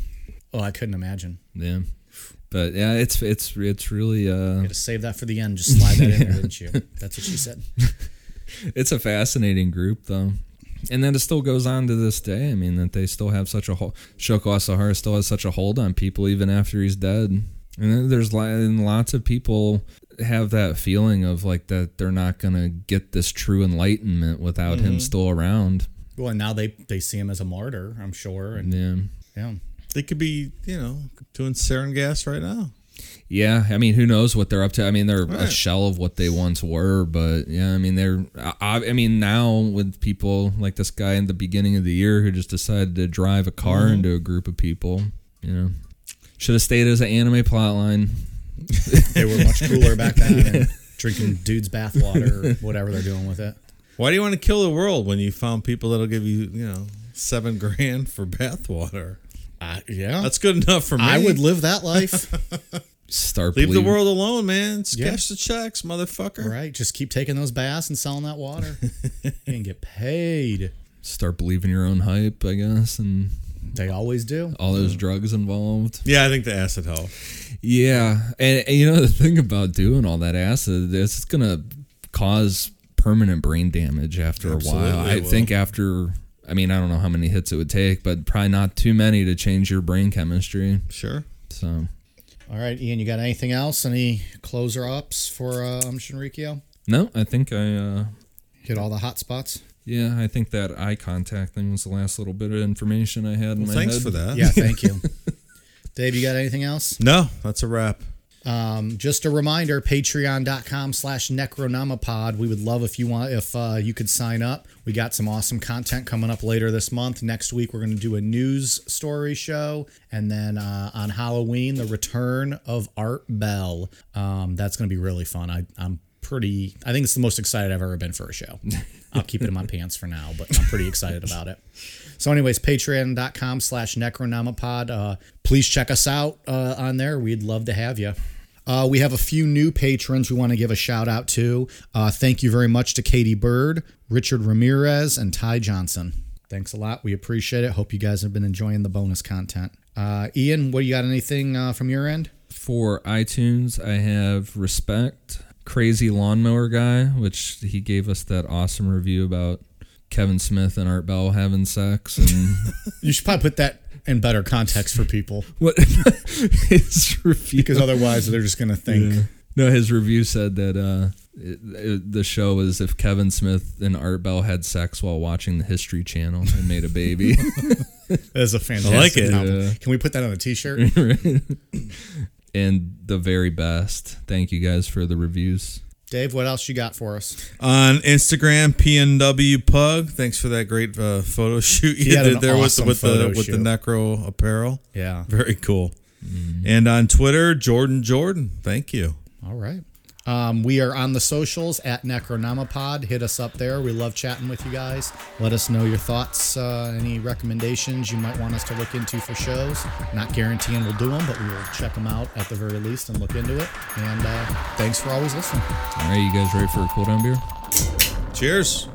Oh, I couldn't imagine. Yeah, but yeah, it's it's it's really uh Gotta save that for the end. Just slide that in there, didn't you? That's what she said. it's a fascinating group though and then it still goes on to this day i mean that they still have such a hold shoko asahara still has such a hold on people even after he's dead and then there's and lots of people have that feeling of like that they're not gonna get this true enlightenment without Mm-hmm. him still around. Well, and now they they see him as a martyr, I'm sure, and Yeah. yeah. They could be, you know, doing sarin gas right now. Yeah, I mean, who knows what they're up to? I mean, they're a shell of what they once were, but yeah, I mean, they're. I, I mean, now with people like this guy in the beginning of the year who just decided to drive a car Mm-hmm. into a group of people, you know, should have stayed as an anime plotline. They were much cooler back then, and drinking dude's bathwater or whatever they're doing with it. Why do you want to kill the world when you found people that'll give you, you know, seven grand for bathwater? Uh, yeah, That's good enough for me. I would live that life. Start leave the world alone, man. Just Yeah. Cash the checks, motherfucker. right, just keep taking those baths and selling that water. and get paid. Start believing your own hype, I guess, and They always do. all those drugs involved. Yeah, I think the acid help. Yeah, and, and you know the thing about doing all that acid, is it's gonna cause permanent brain damage after a while. I think after, I mean, I don't know how many hits it would take, but probably not too many to change your brain chemistry. Sure. So All right, Ian, you got anything else? Any closer ups for uh, um, Shinrikyo? no, I think I, uh Hit all the hot spots. yeah, I think that eye contact thing was the last little bit of information I had in Well, my thanks head. for that. Yeah, thank you. Dave, you got anything else? No, that's a wrap. Um, just a reminder, patreon.com slash necronomipod. We would love if you want if uh, you could sign up. We got some awesome content coming up later this month. Next week we're going to do a news story show. And then uh, on Halloween, the return of Art Bell. Um, that's going to be really fun. I, I'm pretty I think it's the most excited I've ever been for a show. I'll keep it in my pants for now, but I'm pretty excited about it. So, anyways, patreon.com slash necronomipod. Uh, please check us out uh, on there. We'd love to have you. Uh, we have a few new patrons we want to give a shout out to. Uh, thank you very much to Katie Bird, Richard Ramirez, and Ty Johnson. Thanks a lot. We appreciate it. Hope you guys have been enjoying the bonus content. Uh, Ian, what do you got? Anything uh, from your end? For iTunes, I have Respect, Crazy Lawnmower Guy, which he gave us that awesome review about Kevin Smith and Art Bell having sex. And You should probably put that in better context for people what his review. because otherwise they're just going to think. No, his review said that uh, it, it- the show was if Kevin Smith and Art Bell had sex while watching the History Channel and made a baby. That's a fantastic I like it. Yeah. Can we put that on a t shirt? and the very best. Thank you guys for the reviews. Dave, what else you got for us? On Instagram, PNW Pug. Thanks for that great uh, photo shoot you He did there awesome with, the, with the with the necro apparel. Yeah. Very cool. And on Twitter, Jordan Jordan. Thank you. All right. Um, we are on the socials at Necronomipod. Hit us up there. We love chatting with you guys. Let us know your thoughts, uh, any recommendations you might want us to look into for shows. Not guaranteeing we'll do them, but we will check them out at the very least and look into it. And uh, thanks for always listening. All right, you guys ready for a cool down beer? Cheers.